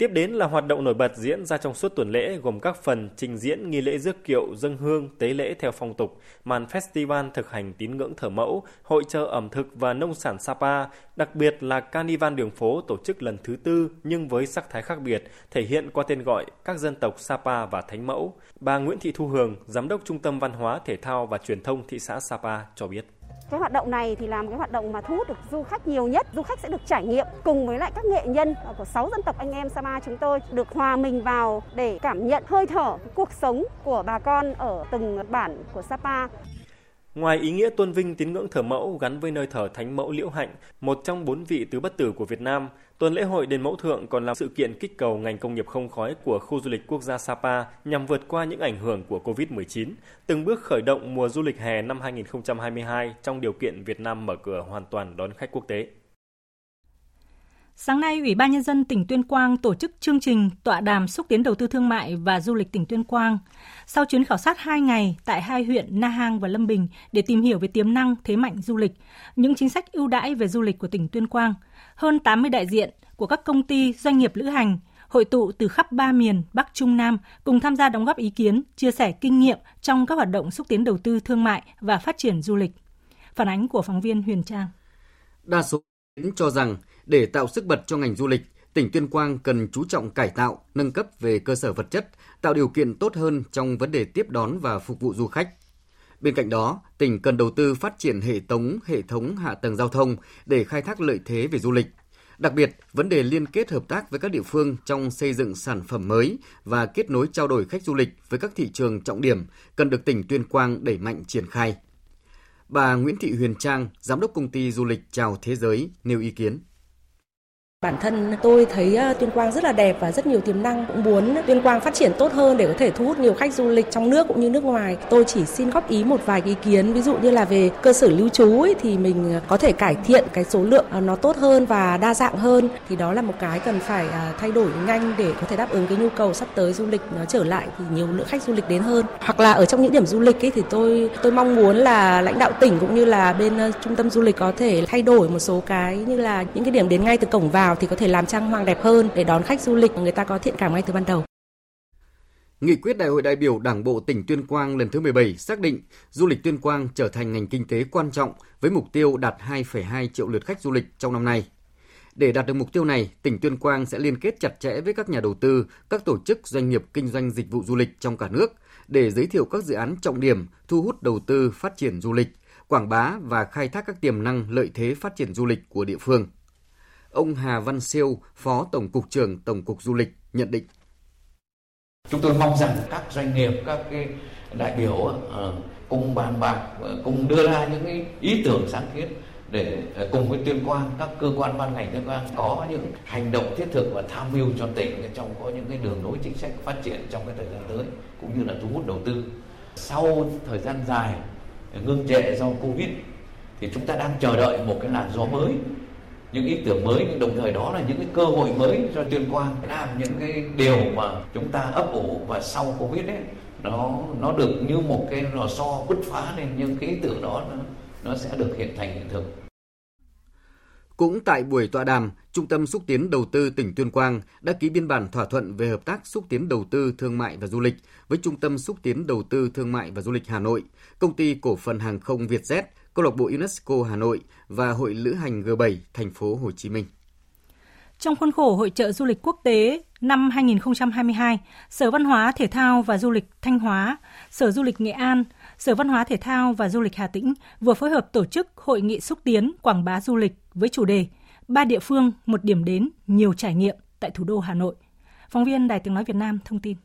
Tiếp đến là hoạt động nổi bật diễn ra trong suốt tuần lễ gồm các phần trình diễn nghi lễ rước kiệu, dân hương, tế lễ theo phong tục, màn festival thực hành tín ngưỡng thờ mẫu, hội trợ ẩm thực và nông sản Sapa, đặc biệt là Carnival đường phố tổ chức lần thứ tư nhưng với sắc thái khác biệt, thể hiện qua tên gọi các dân tộc Sapa và Thánh Mẫu. Bà Nguyễn Thị Thu Hường, Giám đốc Trung tâm Văn hóa, Thể thao và Truyền thông thị xã Sapa cho biết. Cái hoạt động này thì là một cái hoạt động mà thu hút được du khách nhiều nhất. Du khách sẽ được trải nghiệm cùng với lại các nghệ nhân của 6 dân tộc anh em Sapa chúng tôi, được hòa mình vào để cảm nhận, hơi thở cuộc sống của bà con ở từng bản của Sapa. Ngoài ý nghĩa tôn vinh tín ngưỡng thờ mẫu gắn với nơi thờ Thánh Mẫu Liễu Hạnh, một trong bốn vị tứ bất tử của Việt Nam, tuần lễ hội Đền Mẫu Thượng còn là sự kiện kích cầu ngành công nghiệp không khói của khu du lịch quốc gia Sapa nhằm vượt qua những ảnh hưởng của COVID-19, từng bước khởi động mùa du lịch hè năm 2022 trong điều kiện Việt Nam mở cửa hoàn toàn đón khách quốc tế. Sáng nay, Ủy ban Nhân dân tỉnh Tuyên Quang tổ chức chương trình tọa đàm xúc tiến đầu tư thương mại và du lịch tỉnh Tuyên Quang. Sau chuyến khảo sát 2 ngày tại hai huyện Na Hàng và Lâm Bình để tìm hiểu về tiềm năng, thế mạnh du lịch, những chính sách ưu đãi về du lịch của tỉnh Tuyên Quang, hơn 80 đại diện của các công ty, doanh nghiệp lữ hành, hội tụ từ khắp ba miền Bắc Trung Nam cùng tham gia đóng góp ý kiến, chia sẻ kinh nghiệm trong các hoạt động xúc tiến đầu tư thương mại và phát triển du lịch. Phản ánh của phóng viên Huyền Trang. Đa số cho rằng để tạo sức bật cho ngành du lịch, tỉnh Tuyên Quang cần chú trọng cải tạo, nâng cấp về cơ sở vật chất, tạo điều kiện tốt hơn trong vấn đề tiếp đón và phục vụ du khách. Bên cạnh đó, tỉnh cần đầu tư phát triển hệ thống hệ thống hạ tầng giao thông để khai thác lợi thế về du lịch. Đặc biệt, vấn đề liên kết hợp tác với các địa phương trong xây dựng sản phẩm mới và kết nối trao đổi khách du lịch với các thị trường trọng điểm cần được tỉnh Tuyên Quang đẩy mạnh triển khai. Bà Nguyễn Thị Huyền Trang, Giám đốc công ty du lịch Chào Thế Giới, nêu ý kiến. Bản thân tôi thấy ờ, Tuyên Quang rất là đẹp và rất nhiều tiềm năng cũng muốn Tuyên Quang phát triển tốt hơn để có thể thu hút nhiều khách du lịch trong nước cũng như nước ngoài. Tôi chỉ xin góp ý một vài ý kiến ví dụ như là về cơ sở lưu trú ấy, thì mình ờ, có thể cải thiện cái số lượng ờ, nó tốt hơn và đa dạng hơn thì đó là một cái cần phải thay đổi nhanh để có thể đáp ứng cái nhu cầu sắp tới du lịch nó trở lại thì nhiều lượng khách du lịch đến hơn. Hoặc là ở trong những điểm du lịch ấy thì tôi tôi mong muốn là lãnh đạo tỉnh cũng như là bên trung tâm du lịch có thể thay đổi một số cái như là những cái điểm đến ngay từ cổng vào thì có thể làm trang hoàng đẹp hơn để đón khách du lịch người ta có thiện cảm ngay từ ban đầu. Nghị quyết Đại hội đại biểu Đảng bộ tỉnh Tuyên Quang lần thứ 17 xác định du lịch Tuyên Quang trở thành ngành kinh tế quan trọng với mục tiêu đạt 2,2 triệu lượt khách du lịch trong năm nay. Để đạt được mục tiêu này, tỉnh Tuyên Quang sẽ liên kết chặt chẽ với các nhà đầu tư, các tổ chức doanh nghiệp kinh doanh dịch vụ du lịch trong cả nước để giới thiệu các dự án trọng điểm thu hút đầu tư phát triển du lịch, quảng bá và khai thác các tiềm năng lợi thế phát triển du lịch của địa phương. Ông Hà Văn Siêu, Phó Tổng cục trưởng Tổng cục Du lịch nhận định. Chúng tôi mong rằng các doanh nghiệp, các cái đại biểu uh, cùng bàn bạc, uh, cùng đưa ra những cái ý tưởng sáng kiến để uh, cùng với tuyên quang các cơ quan ban ngành tuyên quang có những hành động thiết thực và tham mưu cho tỉnh trong có những cái đường lối chính sách phát triển trong cái thời gian tới cũng như là thu hút đầu tư sau thời gian dài ngưng trệ do covid thì chúng ta đang chờ đợi một cái làn gió mới những ý tưởng mới nhưng đồng thời đó là những cái cơ hội mới cho tuyên quang làm những cái điều mà chúng ta ấp ủ. Và sau covid ấy nó nó được như một cái lò xo bứt phá nên những cái ý tưởng đó nó, nó sẽ được hiện thành hiện thực. Cũng tại buổi tọa đàm, Trung tâm xúc tiến đầu tư tỉnh Tuyên Quang đã ký biên bản thỏa thuận về hợp tác xúc tiến đầu tư thương mại và du lịch với Trung tâm xúc tiến đầu tư thương mại và du lịch Hà Nội, công ty cổ phần hàng không Vietjet câu lạc bộ UNESCO Hà Nội và Hội Lữ hành G7 thành phố Hồ Chí Minh. Trong khuôn khổ Hội trợ Du lịch Quốc tế năm 2022, Sở Văn hóa Thể thao và Du lịch Thanh Hóa, Sở Du lịch Nghệ An, Sở Văn hóa Thể thao và Du lịch Hà Tĩnh vừa phối hợp tổ chức hội nghị xúc tiến quảng bá du lịch với chủ đề Ba địa phương, một điểm đến, nhiều trải nghiệm tại thủ đô Hà Nội. Phóng viên Đài Tiếng Nói Việt Nam thông tin.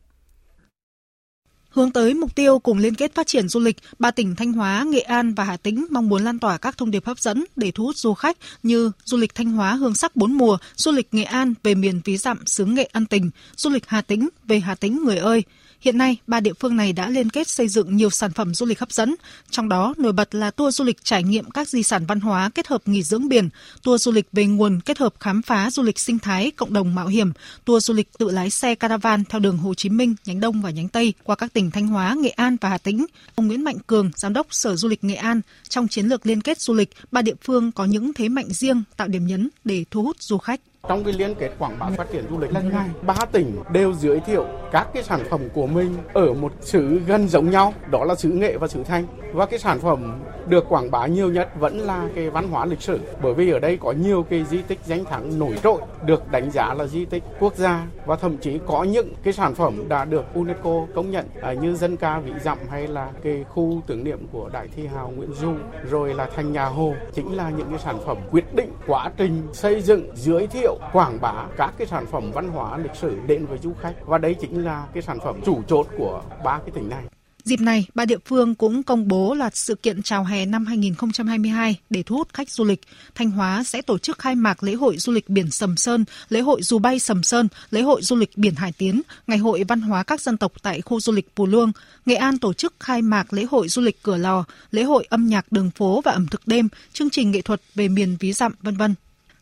Hướng tới mục tiêu cùng liên kết phát triển du lịch, ba tỉnh Thanh Hóa, Nghệ An và Hà Tĩnh mong muốn lan tỏa các thông điệp hấp dẫn để thu hút du khách như du lịch Thanh Hóa hương sắc bốn mùa, du lịch Nghệ An về miền ví dặm xứ nghệ an tình, du lịch Hà Tĩnh về Hà Tĩnh người ơi, Hiện nay, ba địa phương này đã liên kết xây dựng nhiều sản phẩm du lịch hấp dẫn, trong đó nổi bật là tour du lịch trải nghiệm các di sản văn hóa kết hợp nghỉ dưỡng biển, tour du lịch về nguồn kết hợp khám phá du lịch sinh thái, cộng đồng mạo hiểm, tour du lịch tự lái xe caravan theo đường Hồ Chí Minh, nhánh Đông và nhánh Tây qua các tỉnh Thanh Hóa, Nghệ An và Hà Tĩnh. Ông Nguyễn Mạnh Cường, Giám đốc Sở Du lịch Nghệ An, trong chiến lược liên kết du lịch, ba địa phương có những thế mạnh riêng tạo điểm nhấn để thu hút du khách. Trong cái liên kết quảng bá phát triển du lịch lần này, ba tỉnh đều giới thiệu các cái sản phẩm của mình ở một xứ gần giống nhau, đó là xứ Nghệ và xứ Thanh. Và cái sản phẩm được quảng bá nhiều nhất vẫn là cái văn hóa lịch sử, bởi vì ở đây có nhiều cái di tích danh thắng nổi trội được đánh giá là di tích quốc gia. Và thậm chí có những cái sản phẩm đã được UNESCO công nhận à, như dân ca vị dặm hay là cái khu tưởng niệm của đại thi hào Nguyễn Du rồi là thành nhà Hồ. Chính là những cái sản phẩm quyết định quá trình xây dựng giới thiệu quảng bá các cái sản phẩm văn hóa lịch sử đến với du khách và đây chính là cái sản phẩm chủ chốt của ba cái tỉnh này. Dịp này, ba địa phương cũng công bố loạt sự kiện chào hè năm 2022 để thu hút khách du lịch. Thanh Hóa sẽ tổ chức khai mạc lễ hội du lịch biển Sầm Sơn, lễ hội dù bay Sầm Sơn, lễ hội du lịch biển Hải Tiến, ngày hội văn hóa các dân tộc tại khu du lịch Pù Luông. Nghệ An tổ chức khai mạc lễ hội du lịch Cửa Lò, lễ hội âm nhạc đường phố và ẩm thực đêm, chương trình nghệ thuật về miền ví dặm, vân vân.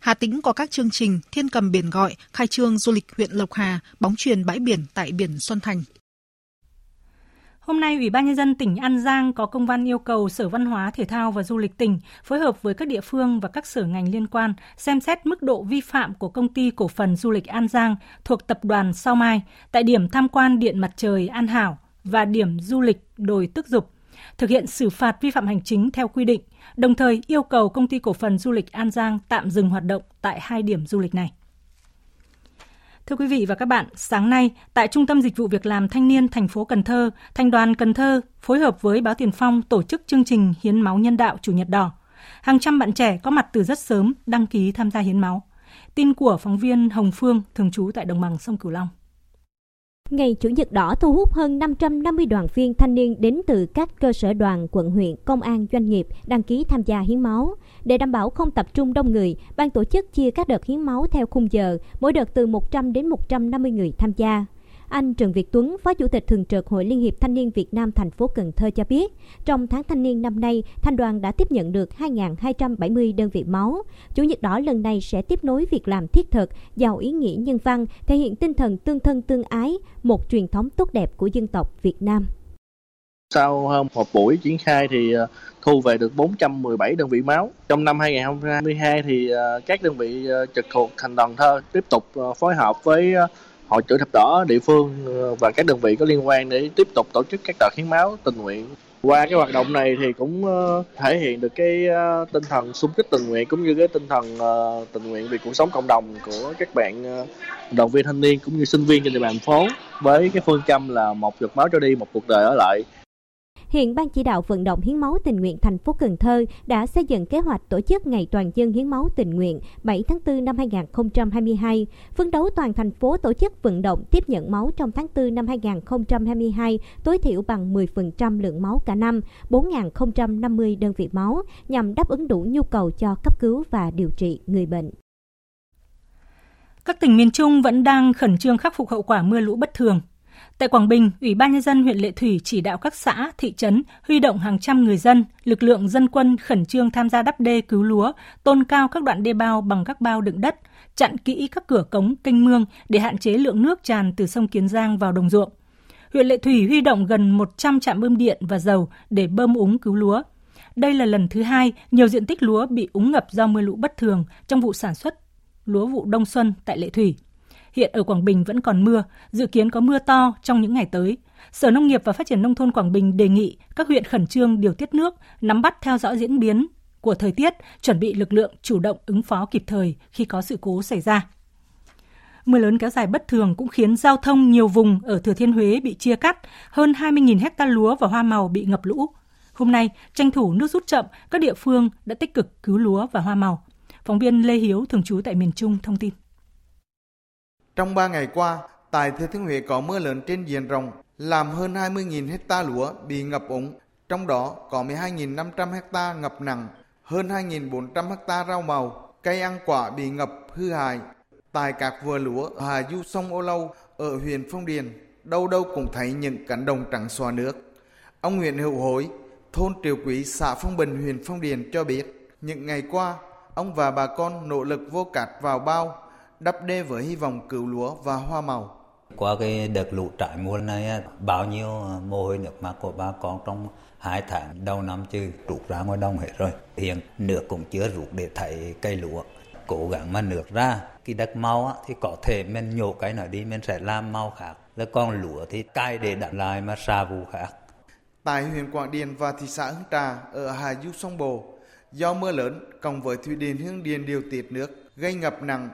Hà Tĩnh có các chương trình Thiên cầm biển gọi, khai trương du lịch huyện Lộc Hà, bóng truyền bãi biển tại biển Xuân Thành. Hôm nay, Ủy ban Nhân dân tỉnh An Giang có công văn yêu cầu Sở Văn hóa, Thể thao và Du lịch tỉnh phối hợp với các địa phương và các sở ngành liên quan xem xét mức độ vi phạm của công ty cổ phần du lịch An Giang thuộc tập đoàn Sao Mai tại điểm tham quan Điện Mặt Trời An Hảo và điểm du lịch Đồi Tức Dục, thực hiện xử phạt vi phạm hành chính theo quy định, đồng thời yêu cầu công ty cổ phần du lịch An Giang tạm dừng hoạt động tại hai điểm du lịch này. Thưa quý vị và các bạn, sáng nay tại Trung tâm Dịch vụ Việc làm Thanh niên thành phố Cần Thơ, Thành đoàn Cần Thơ phối hợp với Báo Tiền Phong tổ chức chương trình hiến máu nhân đạo Chủ nhật đỏ. Hàng trăm bạn trẻ có mặt từ rất sớm đăng ký tham gia hiến máu. Tin của phóng viên Hồng Phương thường trú tại đồng bằng sông Cửu Long. Ngày Chủ nhật đỏ thu hút hơn 550 đoàn viên thanh niên đến từ các cơ sở đoàn, quận huyện, công an, doanh nghiệp đăng ký tham gia hiến máu. Để đảm bảo không tập trung đông người, ban tổ chức chia các đợt hiến máu theo khung giờ, mỗi đợt từ 100 đến 150 người tham gia. Anh Trần Việt Tuấn, Phó Chủ tịch Thường trực Hội Liên hiệp Thanh niên Việt Nam thành phố Cần Thơ cho biết, trong tháng thanh niên năm nay, Thanh đoàn đã tiếp nhận được 2.270 đơn vị máu. Chủ nhật đỏ lần này sẽ tiếp nối việc làm thiết thực, giàu ý nghĩa nhân văn, thể hiện tinh thần tương thân tương ái, một truyền thống tốt đẹp của dân tộc Việt Nam. Sau ờ, một buổi triển khai thì ờ, thu về được 417 đơn vị máu. Trong năm 2022 thì ờ, các đơn vị trực thuộc thành đoàn thơ tiếp tục phối hợp với hội chữ thập đỏ địa phương ờ, và các đơn vị có liên quan để tiếp tục tổ chức các đợt hiến máu tình nguyện. Qua cái hoạt động này thì cũng ờ, thể hiện được cái ờ, tinh thần xung kích tình nguyện cũng như cái tinh thần tình nguyện vì cuộc sống cộng đồng của các bạn đoàn viên thanh niên cũng như sinh viên trên địa bàn phố. Với cái phương châm là một giọt máu cho đi, một cuộc đời ở lại. Hiện Ban chỉ đạo vận động hiến máu tình nguyện thành phố Cần Thơ đã xây dựng kế hoạch tổ chức Ngày toàn dân hiến máu tình nguyện 7 tháng 4 năm 2022, phấn đấu toàn thành phố tổ chức vận động tiếp nhận máu trong tháng 4 năm 2022 tối thiểu bằng 10% lượng máu cả năm, 4.050 đơn vị máu nhằm đáp ứng đủ nhu cầu cho cấp cứu và điều trị người bệnh. Các tỉnh miền Trung vẫn đang khẩn trương khắc phục hậu quả mưa lũ bất thường Tại Quảng Bình, Ủy ban Nhân dân huyện Lệ Thủy chỉ đạo các xã, thị trấn huy động hàng trăm người dân, lực lượng dân quân khẩn trương tham gia đắp đê cứu lúa, tôn cao các đoạn đê bao bằng các bao đựng đất, chặn kỹ các cửa cống, kênh mương để hạn chế lượng nước tràn từ sông Kiến Giang vào đồng ruộng. Huyện Lệ Thủy huy động gần 100 trạm bơm điện và dầu để bơm úng cứu lúa. Đây là lần thứ hai nhiều diện tích lúa bị úng ngập do mưa lũ bất thường trong vụ sản xuất lúa vụ đông xuân tại Lệ Thủy. Hiện ở Quảng Bình vẫn còn mưa, dự kiến có mưa to trong những ngày tới. Sở Nông nghiệp và Phát triển Nông thôn Quảng Bình đề nghị các huyện khẩn trương điều tiết nước, nắm bắt theo dõi diễn biến của thời tiết, chuẩn bị lực lượng chủ động ứng phó kịp thời khi có sự cố xảy ra. Mưa lớn kéo dài bất thường cũng khiến giao thông nhiều vùng ở Thừa Thiên Huế bị chia cắt, hơn 20.000 hecta lúa và hoa màu bị ngập lũ. Hôm nay, tranh thủ nước rút chậm, các địa phương đã tích cực cứu lúa và hoa màu. Phóng viên Lê Hiếu, thường trú tại miền Trung, thông tin. Trong 3 ngày qua, tại Thừa Thiên Huế có mưa lớn trên diện rộng, làm hơn 20.000 hecta lúa bị ngập úng, trong đó có 12.500 hecta ngập nặng, hơn 2.400 hecta rau màu, cây ăn quả bị ngập hư hại. Tại các vừa lúa ở Hà Du sông Ô Lâu ở huyện Phong Điền, đâu đâu cũng thấy những cánh đồng trắng xóa nước. Ông Nguyễn Hữu Hối, thôn Triều Quý, xã Phong Bình, huyện Phong Điền cho biết, những ngày qua, ông và bà con nỗ lực vô cát vào bao đắp đê với hy vọng cứu lúa và hoa màu. Qua cái đợt lũ trải mùa này, bao nhiêu à, mồ hôi nước mắt của bà con trong hai tháng đầu năm chứ rút ra ngoài đông hết rồi. Hiện nước cũng chưa rút để thấy cây lúa. Cố gắng mà nước ra, cái đất mau á, thì có thể mình nhổ cái nào đi, mình sẽ làm mau khác. Là con lúa thì cay để đặt lại mà xa vụ khác. Tại huyện Quảng Điền và thị xã Hương Trà ở Hà Du Sông Bồ, do mưa lớn cộng với thủy điện Hương Điền điều tiết nước gây ngập nặng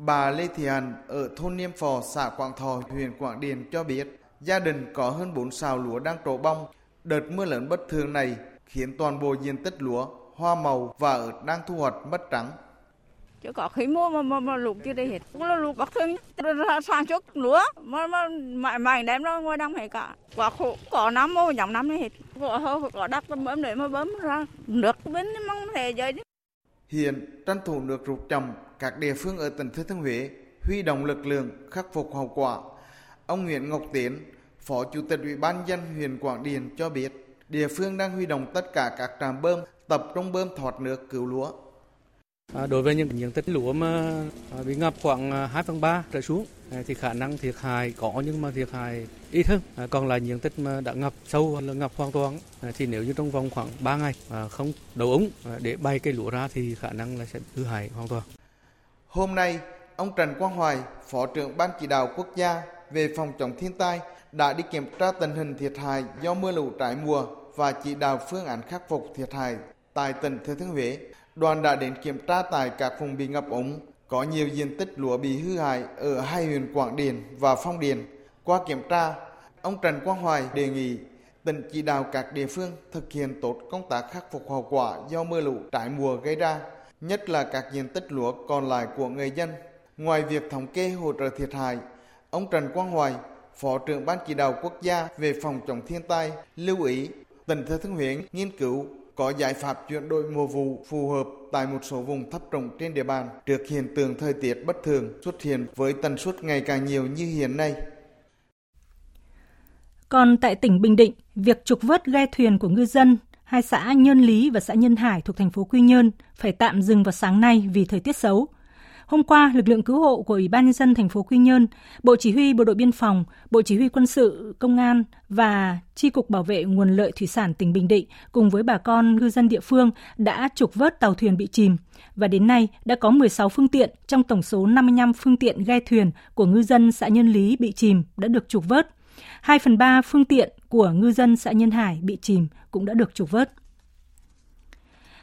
bà Lê Thị Hàn ở thôn Niêm Phò, xã Quảng Thọ, huyện Quảng Điền cho biết gia đình có hơn 4 sào lúa đang trổ bông. Đợt mưa lớn bất thường này khiến toàn bộ diện tích lúa, hoa màu và ớt đang thu hoạch mất trắng. Chứ có khi mua mà, mà, mà lụt chưa đây hết. Cũng là lụt bất thường. Sản xuất lúa mà mà mày mày đem nó ngoài đông hết cả. Quá khổ có năm mua dòng năm này hết. Có hơi có đất bấm để mà bấm ra. Nước bên mong chơi chứ hiện tranh thủ nước rút chậm các địa phương ở tỉnh Thừa Thiên Huế huy động lực lượng khắc phục hậu quả ông Nguyễn Ngọc Tiến phó chủ tịch ủy ban dân huyện Quảng Điền cho biết địa phương đang huy động tất cả các trạm bơm tập trung bơm thoát nước cứu lúa À, đối với những diện tích lúa mà à, bị ngập khoảng à, 2 phần 3 trở xuống à, thì khả năng thiệt hại có nhưng mà thiệt hại ít hơn. À, còn là diện tích mà đã ngập sâu là ngập hoàn toàn à, thì nếu như trong vòng khoảng 3 ngày không đầu ống để bay cây lúa ra thì khả năng là sẽ hư hại hoàn toàn. Hôm nay, ông Trần Quang Hoài, Phó trưởng Ban chỉ đạo quốc gia về phòng chống thiên tai đã đi kiểm tra tình hình thiệt hại do mưa lũ trái mùa và chỉ đạo phương án khắc phục thiệt hại tại tỉnh Thừa Thiên Huế đoàn đã đến kiểm tra tại các vùng bị ngập úng, có nhiều diện tích lúa bị hư hại ở hai huyện Quảng Điền và Phong Điền. Qua kiểm tra, ông Trần Quang Hoài đề nghị tỉnh chỉ đạo các địa phương thực hiện tốt công tác khắc phục hậu quả do mưa lũ trái mùa gây ra, nhất là các diện tích lúa còn lại của người dân. Ngoài việc thống kê hỗ trợ thiệt hại, ông Trần Quang Hoài, Phó trưởng Ban chỉ đạo quốc gia về phòng chống thiên tai, lưu ý tỉnh Thừa Thiên Huế nghiên cứu có giải pháp chuyển đổi mùa vụ phù hợp tại một số vùng thấp trũng trên địa bàn trước hiện tượng thời tiết bất thường xuất hiện với tần suất ngày càng nhiều như hiện nay. Còn tại tỉnh Bình Định, việc trục vớt ghe thuyền của ngư dân hai xã nhân Lý và xã Nhân Hải thuộc thành phố Quy Nhơn phải tạm dừng vào sáng nay vì thời tiết xấu – Hôm qua, lực lượng cứu hộ của Ủy ban nhân dân thành phố Quy Nhơn, Bộ Chỉ huy Bộ đội biên phòng, Bộ Chỉ huy quân sự, công an và Chi cục Bảo vệ nguồn lợi thủy sản tỉnh Bình Định cùng với bà con ngư dân địa phương đã trục vớt tàu thuyền bị chìm và đến nay đã có 16 phương tiện trong tổng số 55 phương tiện ghe thuyền của ngư dân xã Nhân Lý bị chìm đã được trục vớt. 2 phần 3 phương tiện của ngư dân xã Nhân Hải bị chìm cũng đã được trục vớt.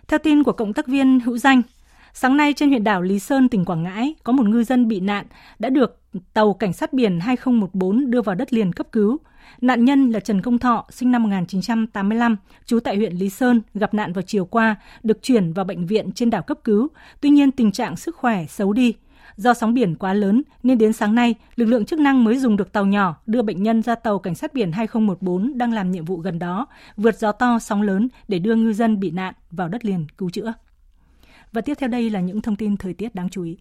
Theo tin của cộng tác viên Hữu Danh, Sáng nay trên huyện đảo Lý Sơn, tỉnh Quảng Ngãi, có một ngư dân bị nạn đã được tàu cảnh sát biển 2014 đưa vào đất liền cấp cứu. Nạn nhân là Trần Công Thọ, sinh năm 1985, trú tại huyện Lý Sơn, gặp nạn vào chiều qua, được chuyển vào bệnh viện trên đảo cấp cứu. Tuy nhiên tình trạng sức khỏe xấu đi. Do sóng biển quá lớn nên đến sáng nay, lực lượng chức năng mới dùng được tàu nhỏ đưa bệnh nhân ra tàu cảnh sát biển 2014 đang làm nhiệm vụ gần đó, vượt gió to sóng lớn để đưa ngư dân bị nạn vào đất liền cứu chữa. Và tiếp theo đây là những thông tin thời tiết đáng chú ý.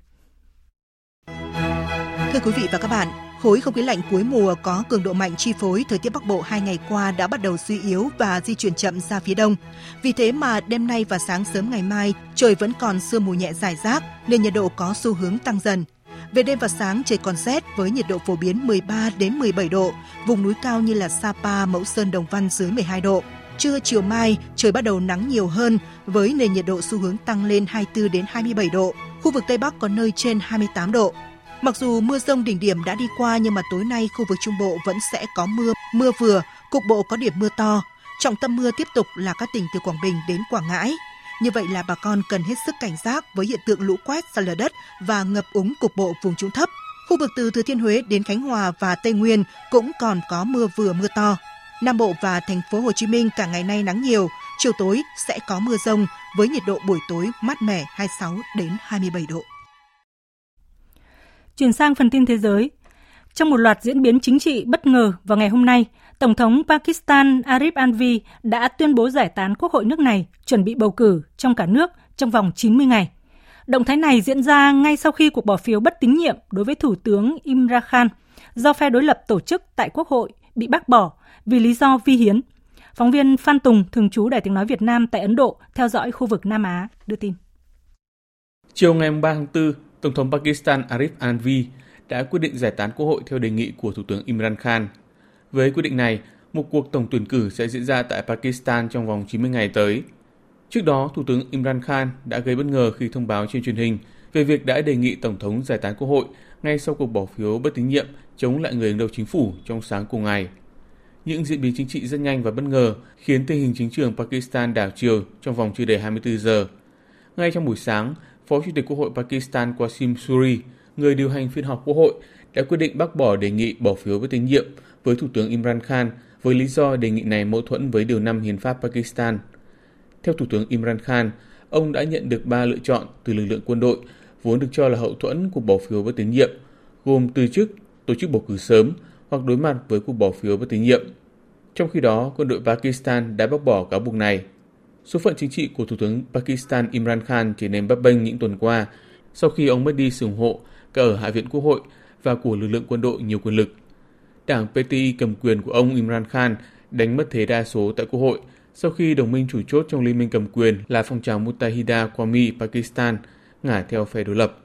Thưa quý vị và các bạn, khối không khí lạnh cuối mùa có cường độ mạnh chi phối thời tiết Bắc Bộ hai ngày qua đã bắt đầu suy yếu và di chuyển chậm ra phía đông. Vì thế mà đêm nay và sáng sớm ngày mai trời vẫn còn sương mù nhẹ dài rác nên nhiệt độ có xu hướng tăng dần. Về đêm và sáng trời còn rét với nhiệt độ phổ biến 13 đến 17 độ, vùng núi cao như là Sapa, Mẫu Sơn, Đồng Văn dưới 12 độ. Trưa chiều mai, trời bắt đầu nắng nhiều hơn với nền nhiệt độ xu hướng tăng lên 24 đến 27 độ. Khu vực Tây Bắc có nơi trên 28 độ. Mặc dù mưa rông đỉnh điểm đã đi qua nhưng mà tối nay khu vực Trung Bộ vẫn sẽ có mưa, mưa vừa, cục bộ có điểm mưa to. Trọng tâm mưa tiếp tục là các tỉnh từ Quảng Bình đến Quảng Ngãi. Như vậy là bà con cần hết sức cảnh giác với hiện tượng lũ quét, sạt lở đất và ngập úng cục bộ vùng trũng thấp. Khu vực từ Thừa Thiên Huế đến Khánh Hòa và Tây Nguyên cũng còn có mưa vừa mưa to. Nam Bộ và thành phố Hồ Chí Minh cả ngày nay nắng nhiều, chiều tối sẽ có mưa rông với nhiệt độ buổi tối mát mẻ 26 đến 27 độ. Chuyển sang phần tin thế giới. Trong một loạt diễn biến chính trị bất ngờ vào ngày hôm nay, Tổng thống Pakistan Arif Alvi đã tuyên bố giải tán quốc hội nước này chuẩn bị bầu cử trong cả nước trong vòng 90 ngày. Động thái này diễn ra ngay sau khi cuộc bỏ phiếu bất tín nhiệm đối với Thủ tướng Imran Khan do phe đối lập tổ chức tại Quốc hội bị bác bỏ vì lý do vi hiến. Phóng viên Phan Tùng, thường trú Đài tiếng nói Việt Nam tại Ấn Độ, theo dõi khu vực Nam Á, đưa tin. Chiều ngày 3 tháng 4, Tổng thống Pakistan Arif Alvi đã quyết định giải tán Quốc hội theo đề nghị của Thủ tướng Imran Khan. Với quyết định này, một cuộc tổng tuyển cử sẽ diễn ra tại Pakistan trong vòng 90 ngày tới. Trước đó, Thủ tướng Imran Khan đã gây bất ngờ khi thông báo trên truyền hình về việc đã đề nghị Tổng thống giải tán Quốc hội ngay sau cuộc bỏ phiếu bất tín nhiệm chống lại người đứng đầu chính phủ trong sáng cùng ngày. Những diễn biến chính trị rất nhanh và bất ngờ khiến tình hình chính trường Pakistan đảo chiều trong vòng chưa đầy 24 giờ. Ngay trong buổi sáng, Phó Chủ tịch Quốc hội Pakistan Qasim Suri, người điều hành phiên họp Quốc hội, đã quyết định bác bỏ đề nghị bỏ phiếu với tín nhiệm với Thủ tướng Imran Khan với lý do đề nghị này mâu thuẫn với Điều 5 Hiến pháp Pakistan. Theo Thủ tướng Imran Khan, ông đã nhận được ba lựa chọn từ lực lượng quân đội vốn được cho là hậu thuẫn của bỏ phiếu với tín nhiệm, gồm từ chức, tổ chức bầu cử sớm hoặc đối mặt với cuộc bỏ phiếu với tín nhiệm. Trong khi đó, quân đội Pakistan đã bác bỏ cáo buộc này. Số phận chính trị của Thủ tướng Pakistan Imran Khan trở nên bấp bênh những tuần qua sau khi ông mất đi sự ủng hộ cả ở Hạ viện Quốc hội và của lực lượng quân đội nhiều quyền lực. Đảng PTI cầm quyền của ông Imran Khan đánh mất thế đa số tại Quốc hội sau khi đồng minh chủ chốt trong liên minh cầm quyền là phong trào Muttahida Kwami Pakistan ngả theo phe đối lập.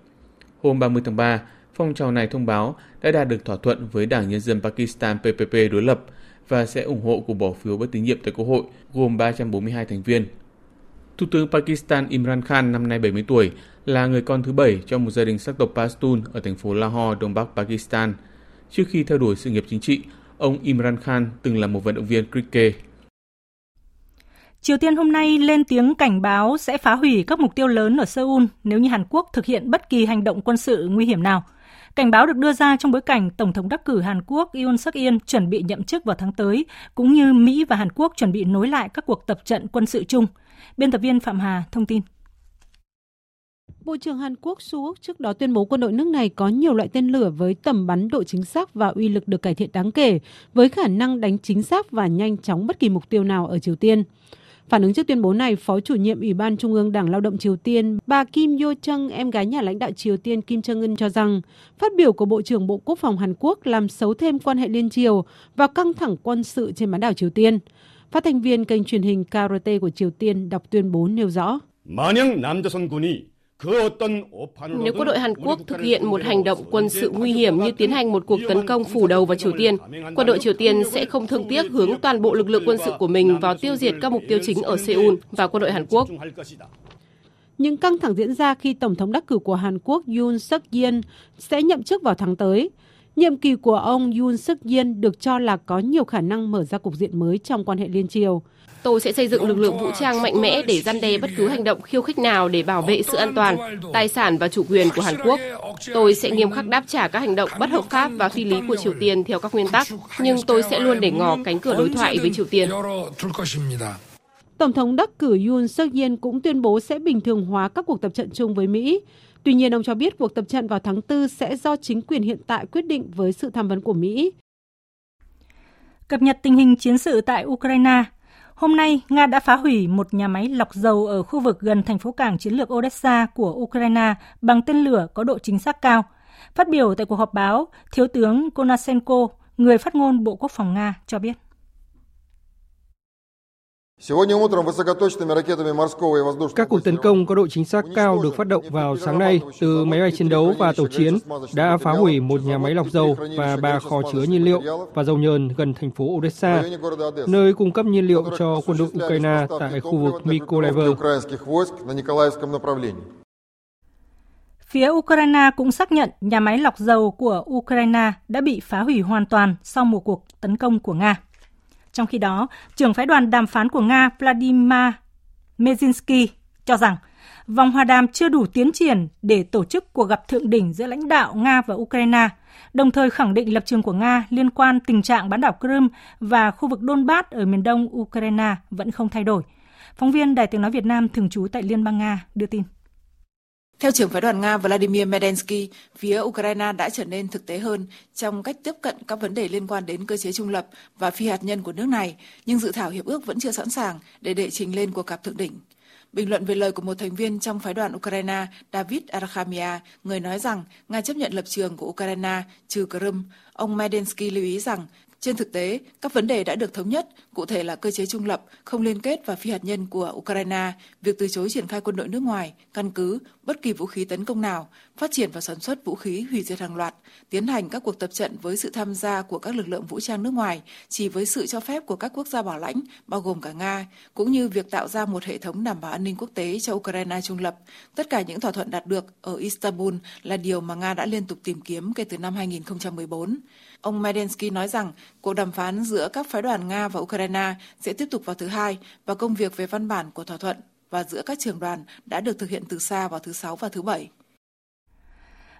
Hôm 30 tháng 3, phong trào này thông báo đã đạt được thỏa thuận với Đảng Nhân dân Pakistan PPP đối lập và sẽ ủng hộ cuộc bỏ phiếu bất tín nhiệm tại Quốc hội gồm 342 thành viên. Thủ tướng Pakistan Imran Khan năm nay 70 tuổi là người con thứ bảy trong một gia đình sắc tộc Pashtun ở thành phố Lahore, Đông Bắc Pakistan. Trước khi theo đuổi sự nghiệp chính trị, ông Imran Khan từng là một vận động viên cricket. Triều Tiên hôm nay lên tiếng cảnh báo sẽ phá hủy các mục tiêu lớn ở Seoul nếu như Hàn Quốc thực hiện bất kỳ hành động quân sự nguy hiểm nào. Cảnh báo được đưa ra trong bối cảnh Tổng thống đắc cử Hàn Quốc Yoon suk yeol chuẩn bị nhậm chức vào tháng tới, cũng như Mỹ và Hàn Quốc chuẩn bị nối lại các cuộc tập trận quân sự chung. Biên tập viên Phạm Hà thông tin. Bộ trưởng Hàn Quốc Su Úc trước đó tuyên bố quân đội nước này có nhiều loại tên lửa với tầm bắn độ chính xác và uy lực được cải thiện đáng kể, với khả năng đánh chính xác và nhanh chóng bất kỳ mục tiêu nào ở Triều Tiên. Phản ứng trước tuyên bố này, Phó chủ nhiệm Ủy ban Trung ương Đảng Lao động Triều Tiên, bà Kim Yo Chung, em gái nhà lãnh đạo Triều Tiên Kim Jong Un cho rằng, phát biểu của Bộ trưởng Bộ Quốc phòng Hàn Quốc làm xấu thêm quan hệ liên triều và căng thẳng quân sự trên bán đảo Triều Tiên. Phát thanh viên kênh truyền hình KRT của Triều Tiên đọc tuyên bố nêu rõ. Nếu quân đội Hàn Quốc thực hiện một hành động quân sự nguy hiểm như tiến hành một cuộc tấn công phủ đầu vào Triều Tiên, quân đội Triều Tiên sẽ không thương tiếc hướng toàn bộ lực lượng quân sự của mình vào tiêu diệt các mục tiêu chính ở Seoul và quân đội Hàn Quốc. Những căng thẳng diễn ra khi Tổng thống đắc cử của Hàn Quốc Yoon suk yeol sẽ nhậm chức vào tháng tới. Nhiệm kỳ của ông Yoon suk yeol được cho là có nhiều khả năng mở ra cục diện mới trong quan hệ liên triều. Tôi sẽ xây dựng lực lượng vũ trang mạnh mẽ để gian đe bất cứ hành động khiêu khích nào để bảo vệ sự an toàn, tài sản và chủ quyền của Hàn Quốc. Tôi sẽ nghiêm khắc đáp trả các hành động bất hợp pháp và phi lý của Triều Tiên theo các nguyên tắc, nhưng tôi sẽ luôn để ngỏ cánh cửa đối thoại với Triều Tiên. Tổng thống đắc cử Yoon suk yeol cũng tuyên bố sẽ bình thường hóa các cuộc tập trận chung với Mỹ. Tuy nhiên, ông cho biết cuộc tập trận vào tháng 4 sẽ do chính quyền hiện tại quyết định với sự tham vấn của Mỹ. Cập nhật tình hình chiến sự tại Ukraine, Hôm nay, Nga đã phá hủy một nhà máy lọc dầu ở khu vực gần thành phố cảng chiến lược Odessa của Ukraine bằng tên lửa có độ chính xác cao. Phát biểu tại cuộc họp báo, Thiếu tướng Konasenko, người phát ngôn Bộ Quốc phòng Nga, cho biết. Các cuộc tấn công có độ chính xác cao được phát động vào sáng nay từ máy bay chiến đấu và tàu chiến đã phá hủy một nhà máy lọc dầu và ba kho chứa nhiên liệu và dầu nhờn gần thành phố Odessa, nơi cung cấp nhiên liệu cho quân đội Ukraine tại khu vực Mykolaiv. Phía Ukraine cũng xác nhận nhà máy lọc dầu của Ukraine đã bị phá hủy hoàn toàn sau một cuộc tấn công của Nga. Trong khi đó, trưởng phái đoàn đàm phán của Nga Vladimir Mezinsky cho rằng vòng hòa đàm chưa đủ tiến triển để tổ chức cuộc gặp thượng đỉnh giữa lãnh đạo Nga và Ukraine, đồng thời khẳng định lập trường của Nga liên quan tình trạng bán đảo Crimea và khu vực Donbass ở miền đông Ukraine vẫn không thay đổi. Phóng viên Đài tiếng nói Việt Nam thường trú tại Liên bang Nga đưa tin. Theo trưởng phái đoàn Nga Vladimir Medensky, phía Ukraine đã trở nên thực tế hơn trong cách tiếp cận các vấn đề liên quan đến cơ chế trung lập và phi hạt nhân của nước này, nhưng dự thảo hiệp ước vẫn chưa sẵn sàng để đệ trình lên cuộc gặp thượng đỉnh. Bình luận về lời của một thành viên trong phái đoàn Ukraine, David Arkhamia, người nói rằng Nga chấp nhận lập trường của Ukraine trừ Crimea, ông Medensky lưu ý rằng trên thực tế, các vấn đề đã được thống nhất, cụ thể là cơ chế trung lập, không liên kết và phi hạt nhân của Ukraine, việc từ chối triển khai quân đội nước ngoài, căn cứ, bất kỳ vũ khí tấn công nào, phát triển và sản xuất vũ khí hủy diệt hàng loạt, tiến hành các cuộc tập trận với sự tham gia của các lực lượng vũ trang nước ngoài, chỉ với sự cho phép của các quốc gia bảo lãnh, bao gồm cả Nga, cũng như việc tạo ra một hệ thống đảm bảo an ninh quốc tế cho Ukraine trung lập. Tất cả những thỏa thuận đạt được ở Istanbul là điều mà Nga đã liên tục tìm kiếm kể từ năm 2014. Ông Medensky nói rằng cuộc đàm phán giữa các phái đoàn Nga và Ukraine sẽ tiếp tục vào thứ Hai và công việc về văn bản của thỏa thuận và giữa các trường đoàn đã được thực hiện từ xa vào thứ Sáu và thứ Bảy.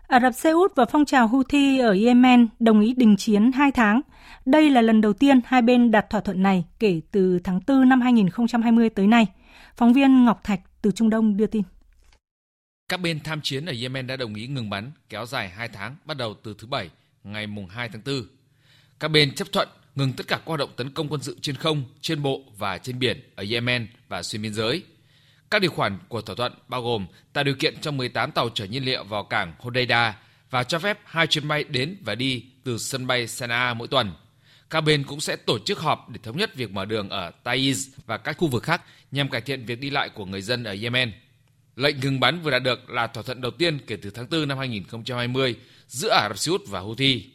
Ả Rập Xê Út và phong trào Houthi ở Yemen đồng ý đình chiến 2 tháng. Đây là lần đầu tiên hai bên đặt thỏa thuận này kể từ tháng 4 năm 2020 tới nay. Phóng viên Ngọc Thạch từ Trung Đông đưa tin. Các bên tham chiến ở Yemen đã đồng ý ngừng bắn kéo dài 2 tháng bắt đầu từ thứ Bảy ngày 2 tháng 4. Các bên chấp thuận ngừng tất cả các hoạt động tấn công quân sự trên không, trên bộ và trên biển ở Yemen và xuyên biên giới. Các điều khoản của thỏa thuận bao gồm tạo điều kiện cho 18 tàu chở nhiên liệu vào cảng Hodeida và cho phép hai chuyến bay đến và đi từ sân bay Sanaa mỗi tuần. Các bên cũng sẽ tổ chức họp để thống nhất việc mở đường ở Taiz và các khu vực khác nhằm cải thiện việc đi lại của người dân ở Yemen. Lệnh ngừng bắn vừa đạt được là thỏa thuận đầu tiên kể từ tháng 4 năm 2020 giữa Ả Rập Xê Út và Houthi.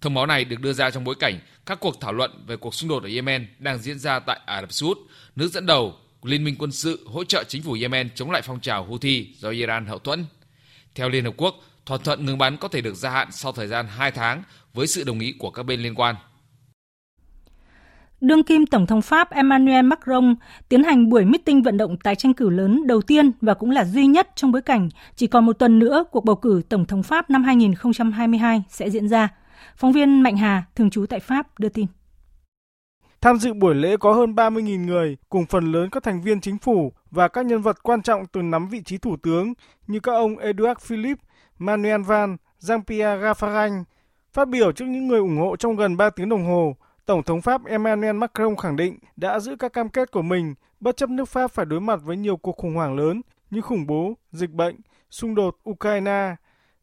Thông báo này được đưa ra trong bối cảnh các cuộc thảo luận về cuộc xung đột ở Yemen đang diễn ra tại Ả Rập Xê Út, nước dẫn đầu của Liên minh quân sự hỗ trợ chính phủ Yemen chống lại phong trào Houthi do Iran hậu thuẫn. Theo Liên Hợp Quốc, thỏa thuận ngừng bắn có thể được gia hạn sau thời gian 2 tháng với sự đồng ý của các bên liên quan. Đương kim Tổng thống Pháp Emmanuel Macron tiến hành buổi meeting vận động tái tranh cử lớn đầu tiên và cũng là duy nhất trong bối cảnh chỉ còn một tuần nữa cuộc bầu cử Tổng thống Pháp năm 2022 sẽ diễn ra. Phóng viên Mạnh Hà, thường trú tại Pháp, đưa tin. Tham dự buổi lễ có hơn 30.000 người, cùng phần lớn các thành viên chính phủ và các nhân vật quan trọng từng nắm vị trí thủ tướng như các ông Edouard Philippe, Manuel Van, Jean-Pierre Raffarin. Phát biểu trước những người ủng hộ trong gần 3 tiếng đồng hồ, Tổng thống Pháp Emmanuel Macron khẳng định đã giữ các cam kết của mình bất chấp nước Pháp phải đối mặt với nhiều cuộc khủng hoảng lớn như khủng bố, dịch bệnh, xung đột Ukraine.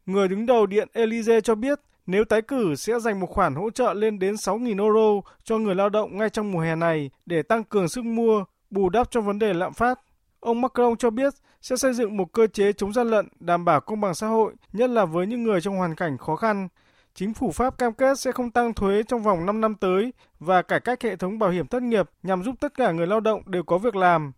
Người đứng đầu Điện Elysee cho biết nếu tái cử sẽ dành một khoản hỗ trợ lên đến 6.000 euro cho người lao động ngay trong mùa hè này để tăng cường sức mua, bù đắp cho vấn đề lạm phát. Ông Macron cho biết sẽ xây dựng một cơ chế chống gian lận đảm bảo công bằng xã hội, nhất là với những người trong hoàn cảnh khó khăn. Chính phủ Pháp cam kết sẽ không tăng thuế trong vòng 5 năm tới và cải cách hệ thống bảo hiểm thất nghiệp nhằm giúp tất cả người lao động đều có việc làm.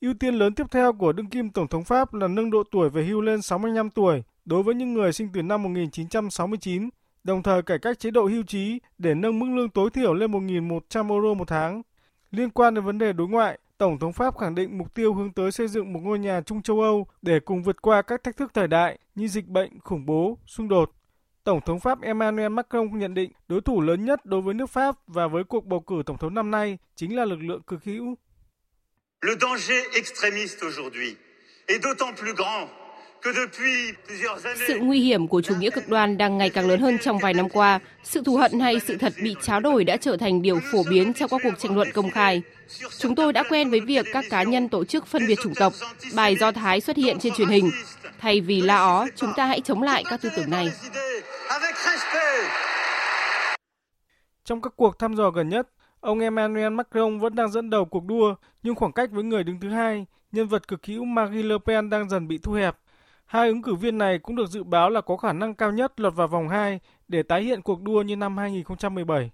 Ưu tiên lớn tiếp theo của đương kim Tổng thống Pháp là nâng độ tuổi về hưu lên 65 tuổi đối với những người sinh từ năm 1969, đồng thời cải cách chế độ hưu trí để nâng mức lương tối thiểu lên 1.100 euro một tháng. Liên quan đến vấn đề đối ngoại, Tổng thống Pháp khẳng định mục tiêu hướng tới xây dựng một ngôi nhà chung châu Âu để cùng vượt qua các thách thức thời đại như dịch bệnh, khủng bố, xung đột. Tổng thống Pháp Emmanuel Macron nhận định đối thủ lớn nhất đối với nước Pháp và với cuộc bầu cử tổng thống năm nay chính là lực lượng cực hữu. Le danger extrémiste aujourd'hui est d'autant plus grand sự nguy hiểm của chủ nghĩa cực đoan đang ngày càng lớn hơn trong vài năm qua. Sự thù hận hay sự thật bị tráo đổi đã trở thành điều phổ biến trong các cuộc tranh luận công khai. Chúng tôi đã quen với việc các cá nhân tổ chức phân biệt chủng tộc, bài do Thái xuất hiện trên truyền hình. Thay vì la ó, chúng ta hãy chống lại các tư tưởng này. Trong các cuộc thăm dò gần nhất, ông Emmanuel Macron vẫn đang dẫn đầu cuộc đua, nhưng khoảng cách với người đứng thứ hai, nhân vật cực hữu Marine Le Pen đang dần bị thu hẹp. Hai ứng cử viên này cũng được dự báo là có khả năng cao nhất lọt vào vòng 2 để tái hiện cuộc đua như năm 2017.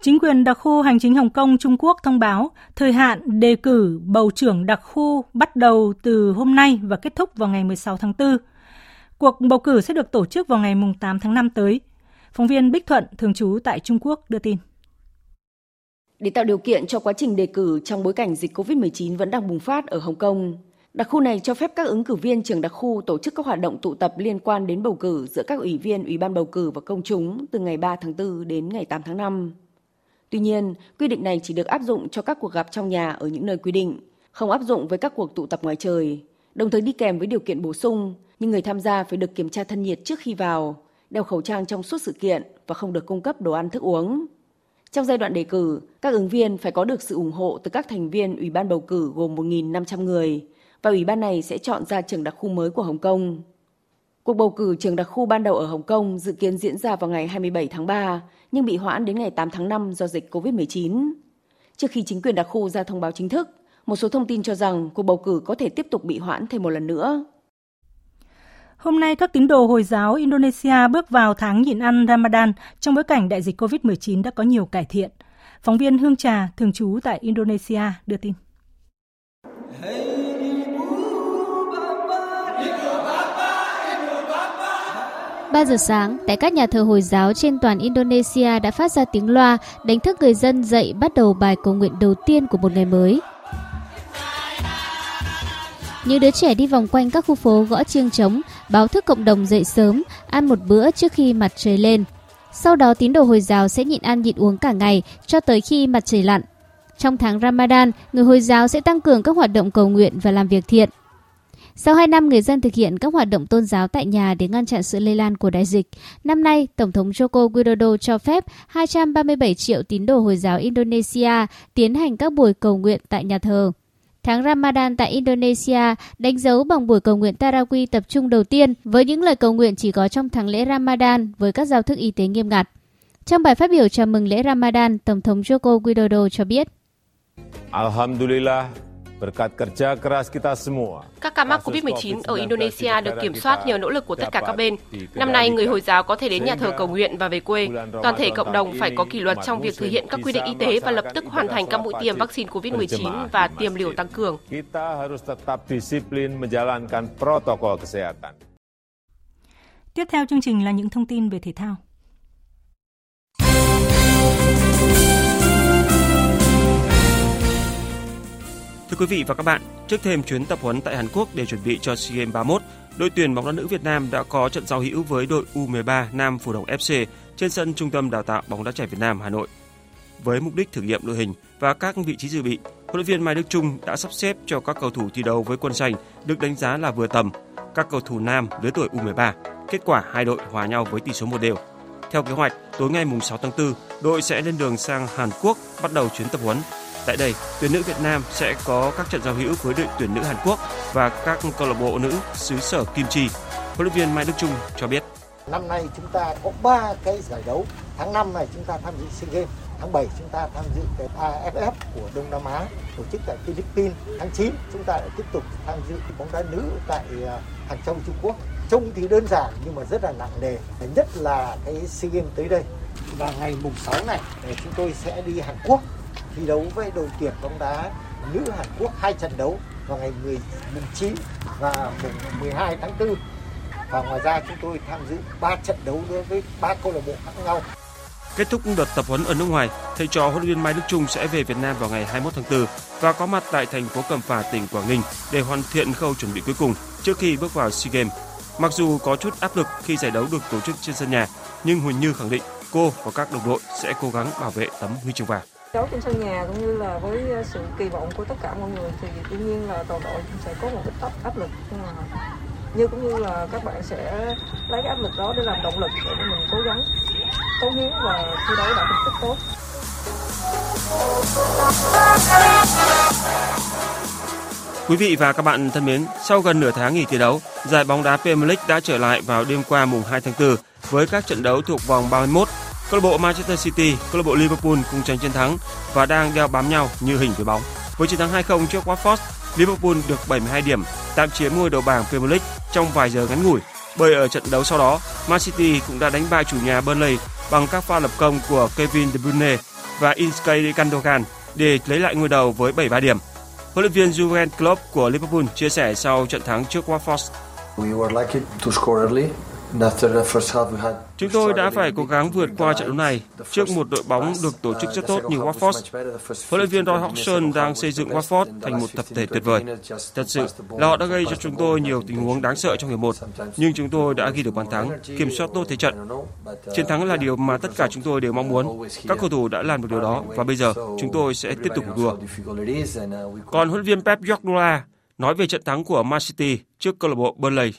Chính quyền đặc khu hành chính Hồng Kông Trung Quốc thông báo thời hạn đề cử bầu trưởng đặc khu bắt đầu từ hôm nay và kết thúc vào ngày 16 tháng 4. Cuộc bầu cử sẽ được tổ chức vào ngày 8 tháng 5 tới. Phóng viên Bích Thuận, thường trú tại Trung Quốc đưa tin. Để tạo điều kiện cho quá trình đề cử trong bối cảnh dịch COVID-19 vẫn đang bùng phát ở Hồng Kông, Đặc khu này cho phép các ứng cử viên trưởng đặc khu tổ chức các hoạt động tụ tập liên quan đến bầu cử giữa các ủy viên Ủy ban bầu cử và công chúng từ ngày 3 tháng 4 đến ngày 8 tháng 5. Tuy nhiên, quy định này chỉ được áp dụng cho các cuộc gặp trong nhà ở những nơi quy định, không áp dụng với các cuộc tụ tập ngoài trời, đồng thời đi kèm với điều kiện bổ sung, nhưng người tham gia phải được kiểm tra thân nhiệt trước khi vào, đeo khẩu trang trong suốt sự kiện và không được cung cấp đồ ăn thức uống. Trong giai đoạn đề cử, các ứng viên phải có được sự ủng hộ từ các thành viên Ủy ban bầu cử gồm 1.500 người, và ủy ban này sẽ chọn ra trưởng đặc khu mới của Hồng Kông. Cuộc bầu cử trường đặc khu ban đầu ở Hồng Kông dự kiến diễn ra vào ngày 27 tháng 3, nhưng bị hoãn đến ngày 8 tháng 5 do dịch COVID-19. Trước khi chính quyền đặc khu ra thông báo chính thức, một số thông tin cho rằng cuộc bầu cử có thể tiếp tục bị hoãn thêm một lần nữa. Hôm nay, các tín đồ Hồi giáo Indonesia bước vào tháng nhịn ăn Ramadan trong bối cảnh đại dịch COVID-19 đã có nhiều cải thiện. Phóng viên Hương Trà, thường trú tại Indonesia, đưa tin. Ba giờ sáng, tại các nhà thờ Hồi giáo trên toàn Indonesia đã phát ra tiếng loa đánh thức người dân dậy bắt đầu bài cầu nguyện đầu tiên của một ngày mới. Những đứa trẻ đi vòng quanh các khu phố gõ chiêng trống, báo thức cộng đồng dậy sớm, ăn một bữa trước khi mặt trời lên. Sau đó tín đồ Hồi giáo sẽ nhịn ăn nhịn uống cả ngày cho tới khi mặt trời lặn. Trong tháng Ramadan, người Hồi giáo sẽ tăng cường các hoạt động cầu nguyện và làm việc thiện. Sau 2 năm người dân thực hiện các hoạt động tôn giáo tại nhà để ngăn chặn sự lây lan của đại dịch, năm nay Tổng thống Joko Widodo cho phép 237 triệu tín đồ Hồi giáo Indonesia tiến hành các buổi cầu nguyện tại nhà thờ. Tháng Ramadan tại Indonesia đánh dấu bằng buổi cầu nguyện Tarawih tập trung đầu tiên với những lời cầu nguyện chỉ có trong tháng lễ Ramadan với các giao thức y tế nghiêm ngặt. Trong bài phát biểu chào mừng lễ Ramadan, Tổng thống Joko Widodo cho biết Alhamdulillah, Berkat kerja keras kita semua. Các ca mắc COVID-19 ở Indonesia được kiểm soát nhờ nỗ lực của tất cả các bên. Năm nay, người Hồi giáo có thể đến nhà thờ cầu nguyện và về quê. Toàn thể cộng đồng phải có kỷ luật trong việc thực hiện các quy định y tế và lập tức hoàn thành các mũi tiêm vaccine COVID-19 và tiêm liều tăng cường. Kita harus tetap disiplin menjalankan protokol kesehatan. Tiếp theo chương trình là những thông tin về thể thao. Thưa quý vị và các bạn, trước thêm chuyến tập huấn tại Hàn Quốc để chuẩn bị cho SEA Games 31, đội tuyển bóng đá nữ Việt Nam đã có trận giao hữu với đội U13 Nam Phù Đồng FC trên sân Trung tâm Đào tạo bóng đá trẻ Việt Nam Hà Nội. Với mục đích thử nghiệm đội hình và các vị trí dự bị, huấn luyện viên Mai Đức Trung đã sắp xếp cho các cầu thủ thi đấu với quân xanh được đánh giá là vừa tầm. Các cầu thủ nam lứa tuổi U13, kết quả hai đội hòa nhau với tỷ số một đều. Theo kế hoạch, tối ngày 6 tháng 4, đội sẽ lên đường sang Hàn Quốc bắt đầu chuyến tập huấn Tại đây, tuyển nữ Việt Nam sẽ có các trận giao hữu với đội tuyển nữ Hàn Quốc và các câu lạc bộ nữ xứ sở Kim Chi. Huấn luyện viên Mai Đức Trung cho biết. Năm nay chúng ta có 3 cái giải đấu. Tháng 5 này chúng ta tham dự SEA Games. Tháng 7 chúng ta tham dự cái AFF của Đông Nam Á tổ chức tại Philippines. Tháng 9 chúng ta lại tiếp tục tham dự bóng đá nữ tại à, Hàng Châu Trung Quốc. Trông thì đơn giản nhưng mà rất là nặng nề. Nhất là cái SEA Games tới đây. Và ngày mùng 6 này à, chúng tôi sẽ đi Hàn Quốc thi đấu với đội tuyển bóng đá nữ Hàn Quốc hai trận đấu vào ngày 19 và mùng 12 tháng 4 và ngoài ra chúng tôi tham dự 3 trận đấu đối với ba câu lạc bộ khác nhau. Kết thúc đợt tập huấn ở nước ngoài, thầy trò huấn luyện viên Mai Đức Trung sẽ về Việt Nam vào ngày 21 tháng 4 và có mặt tại thành phố Cẩm Phả, tỉnh Quảng Ninh để hoàn thiện khâu chuẩn bị cuối cùng trước khi bước vào SEA Games. Mặc dù có chút áp lực khi giải đấu được tổ chức trên sân nhà, nhưng Huỳnh Như khẳng định cô và các đồng đội sẽ cố gắng bảo vệ tấm huy chương vàng đấu trên sân nhà cũng như là với ờ, sự kỳ vọng của tất cả mọi người thì đương nhiên là toàn đội sẽ có một ít áp lực nhưng mà như cũng như là các bạn sẽ lấy cái áp lực đó để làm động lực để mình cố gắng cống hiến và thi đấu đạt thành tích tốt. Quý vị và các bạn thân mến, sau gần nửa tháng nghỉ thi đấu, giải bóng đá Premier League đã trở lại vào đêm qua mùng 2 tháng 4 với các trận đấu thuộc vòng 31 Câu lạc bộ Manchester City, câu lạc bộ Liverpool cùng tranh chiến thắng và đang đeo bám nhau như hình với bóng. Với chiến thắng 2-0 trước Watford, Liverpool được 72 điểm, tạm chiếm ngôi đầu bảng Premier League trong vài giờ ngắn ngủi. Bởi ở trận đấu sau đó, Man City cũng đã đánh bại chủ nhà Burnley bằng các pha lập công của Kevin De Bruyne và Inskay Gundogan để lấy lại ngôi đầu với 73 điểm. Huấn luyện viên Jurgen Klopp của Liverpool chia sẻ sau trận thắng trước Watford. We were lucky to score early After the first half, we had Chúng tôi đã phải cố gắng vượt qua trận đấu này trước một đội bóng được tổ chức rất tốt như Watford. Huấn luyện viên Roy Hodgson đang xây dựng Watford thành một tập thể tuyệt vời. Thật sự là họ đã gây cho chúng tôi nhiều tình huống đáng sợ trong hiệp một, nhưng chúng tôi đã ghi được bàn thắng, kiểm soát tốt thế trận. Chiến thắng là điều mà tất cả chúng tôi đều mong muốn. Các cầu thủ đã làm được điều đó và bây giờ chúng tôi sẽ tiếp tục đua. Còn huấn luyện viên Pep Guardiola nói về trận thắng của Man City trước câu lạc bộ Burnley.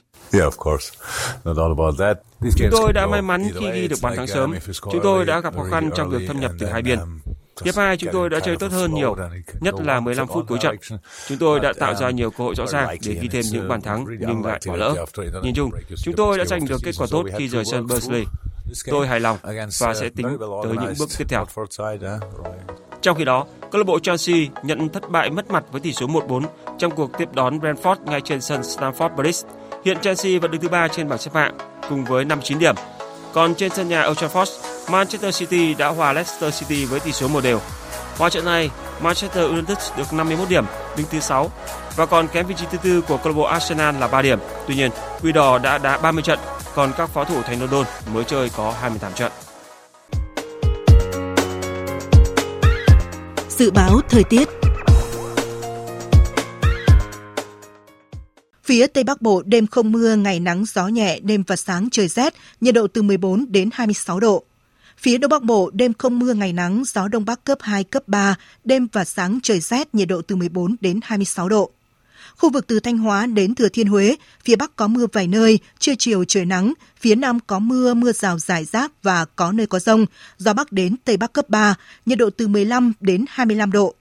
Chúng tôi đã may mắn khi ghi được bàn thắng sớm. Chúng tôi đã gặp khó khăn trong việc thâm nhập từ hai biên. Hiệp 2 chúng tôi đã chơi tốt hơn nhiều, nhất là 15 phút cuối trận. Chúng tôi đã tạo ra nhiều cơ hội rõ ràng để ghi thêm những bàn thắng nhưng lại bỏ lỡ. Nhìn chung, chúng tôi đã giành được kết quả tốt khi rời sân Bursley. Tôi hài lòng và sẽ tính tới những bước tiếp theo. Trong khi đó, câu lạc bộ Chelsea nhận thất bại mất mặt với tỷ số 1-4 trong cuộc tiếp đón Brentford ngay trên sân Stamford Bridge. Hiện Chelsea vẫn đứng thứ ba trên bảng xếp hạng cùng với 59 điểm. Còn trên sân nhà Old Trafford, Manchester City đã hòa Leicester City với tỷ số một đều. Qua trận này, Manchester United được 51 điểm, đứng thứ 6 và còn kém vị trí thứ tư của câu lạc bộ Arsenal là 3 điểm. Tuy nhiên, Quỷ Đỏ đã đá 30 trận, còn các pháo thủ thành London mới chơi có 28 trận. Dự báo thời tiết Phía Tây Bắc Bộ đêm không mưa, ngày nắng, gió nhẹ, đêm và sáng trời rét, nhiệt độ từ 14 đến 26 độ. Phía Đông Bắc Bộ đêm không mưa, ngày nắng, gió Đông Bắc cấp 2, cấp 3, đêm và sáng trời rét, nhiệt độ từ 14 đến 26 độ. Khu vực từ Thanh Hóa đến Thừa Thiên Huế, phía Bắc có mưa vài nơi, trưa chiều trời nắng, phía Nam có mưa, mưa rào rải rác và có nơi có rông, gió Bắc đến Tây Bắc cấp 3, nhiệt độ từ 15 đến 25 độ.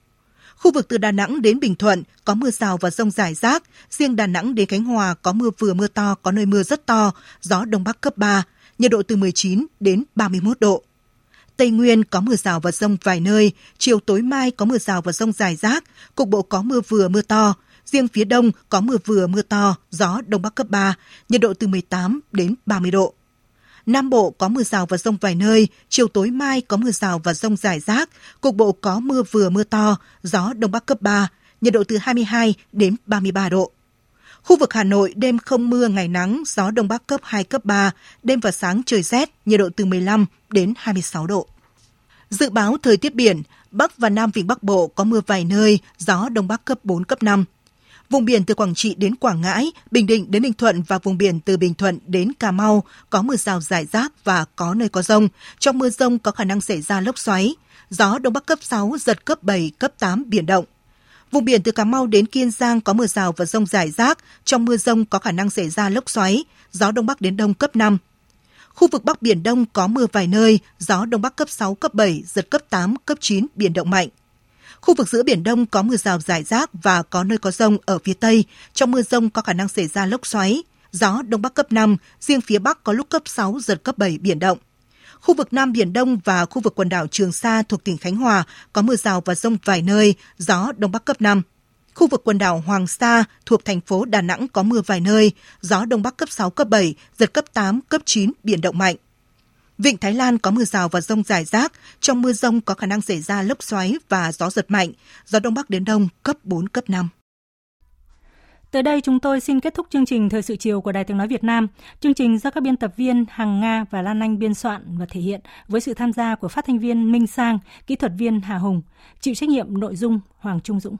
Khu vực từ Đà Nẵng đến Bình Thuận có mưa rào và rông rải rác, riêng Đà Nẵng đến Khánh Hòa có mưa vừa mưa to, có nơi mưa rất to, gió Đông Bắc cấp 3, nhiệt độ từ 19 đến 31 độ. Tây Nguyên có mưa rào và rông vài nơi, chiều tối mai có mưa rào và rông rải rác, cục bộ có mưa vừa mưa to, riêng phía đông có mưa vừa mưa to, gió đông bắc cấp 3, nhiệt độ từ 18 đến 30 độ. Nam Bộ có mưa rào và rông vài nơi, chiều tối mai có mưa rào và rông rải rác, cục bộ có mưa vừa mưa to, gió đông bắc cấp 3, nhiệt độ từ 22 đến 33 độ. Khu vực Hà Nội đêm không mưa ngày nắng, gió đông bắc cấp 2 cấp 3, đêm và sáng trời rét, nhiệt độ từ 15 đến 26 độ. Dự báo thời tiết biển, Bắc và Nam Vịnh Bắc Bộ có mưa vài nơi, gió đông bắc cấp 4 cấp 5. Vùng biển từ Quảng Trị đến Quảng Ngãi, Bình Định đến Ninh Thuận và vùng biển từ Bình Thuận đến Cà Mau có mưa rào rải rác và có nơi có rông. Trong mưa rông có khả năng xảy ra lốc xoáy. Gió Đông Bắc cấp 6, giật cấp 7, cấp 8, biển động. Vùng biển từ Cà Mau đến Kiên Giang có mưa rào và rông rải rác. Trong mưa rông có khả năng xảy ra lốc xoáy. Gió Đông Bắc đến Đông cấp 5. Khu vực Bắc Biển Đông có mưa vài nơi, gió Đông Bắc cấp 6, cấp 7, giật cấp 8, cấp 9, biển động mạnh. Khu vực giữa Biển Đông có mưa rào rải rác và có nơi có rông ở phía Tây. Trong mưa rông có khả năng xảy ra lốc xoáy. Gió Đông Bắc cấp 5, riêng phía Bắc có lúc cấp 6, giật cấp 7, biển động. Khu vực Nam Biển Đông và khu vực quần đảo Trường Sa thuộc tỉnh Khánh Hòa có mưa rào và rông vài nơi, gió Đông Bắc cấp 5. Khu vực quần đảo Hoàng Sa thuộc thành phố Đà Nẵng có mưa vài nơi, gió Đông Bắc cấp 6, cấp 7, giật cấp 8, cấp 9, biển động mạnh. Vịnh Thái Lan có mưa rào và rông rải rác, trong mưa rông có khả năng xảy ra lốc xoáy và gió giật mạnh, gió Đông Bắc đến Đông cấp 4, cấp 5. Tới đây chúng tôi xin kết thúc chương trình Thời sự chiều của Đài Tiếng Nói Việt Nam. Chương trình do các biên tập viên Hằng Nga và Lan Anh biên soạn và thể hiện với sự tham gia của phát thanh viên Minh Sang, kỹ thuật viên Hà Hùng, chịu trách nhiệm nội dung Hoàng Trung Dũng.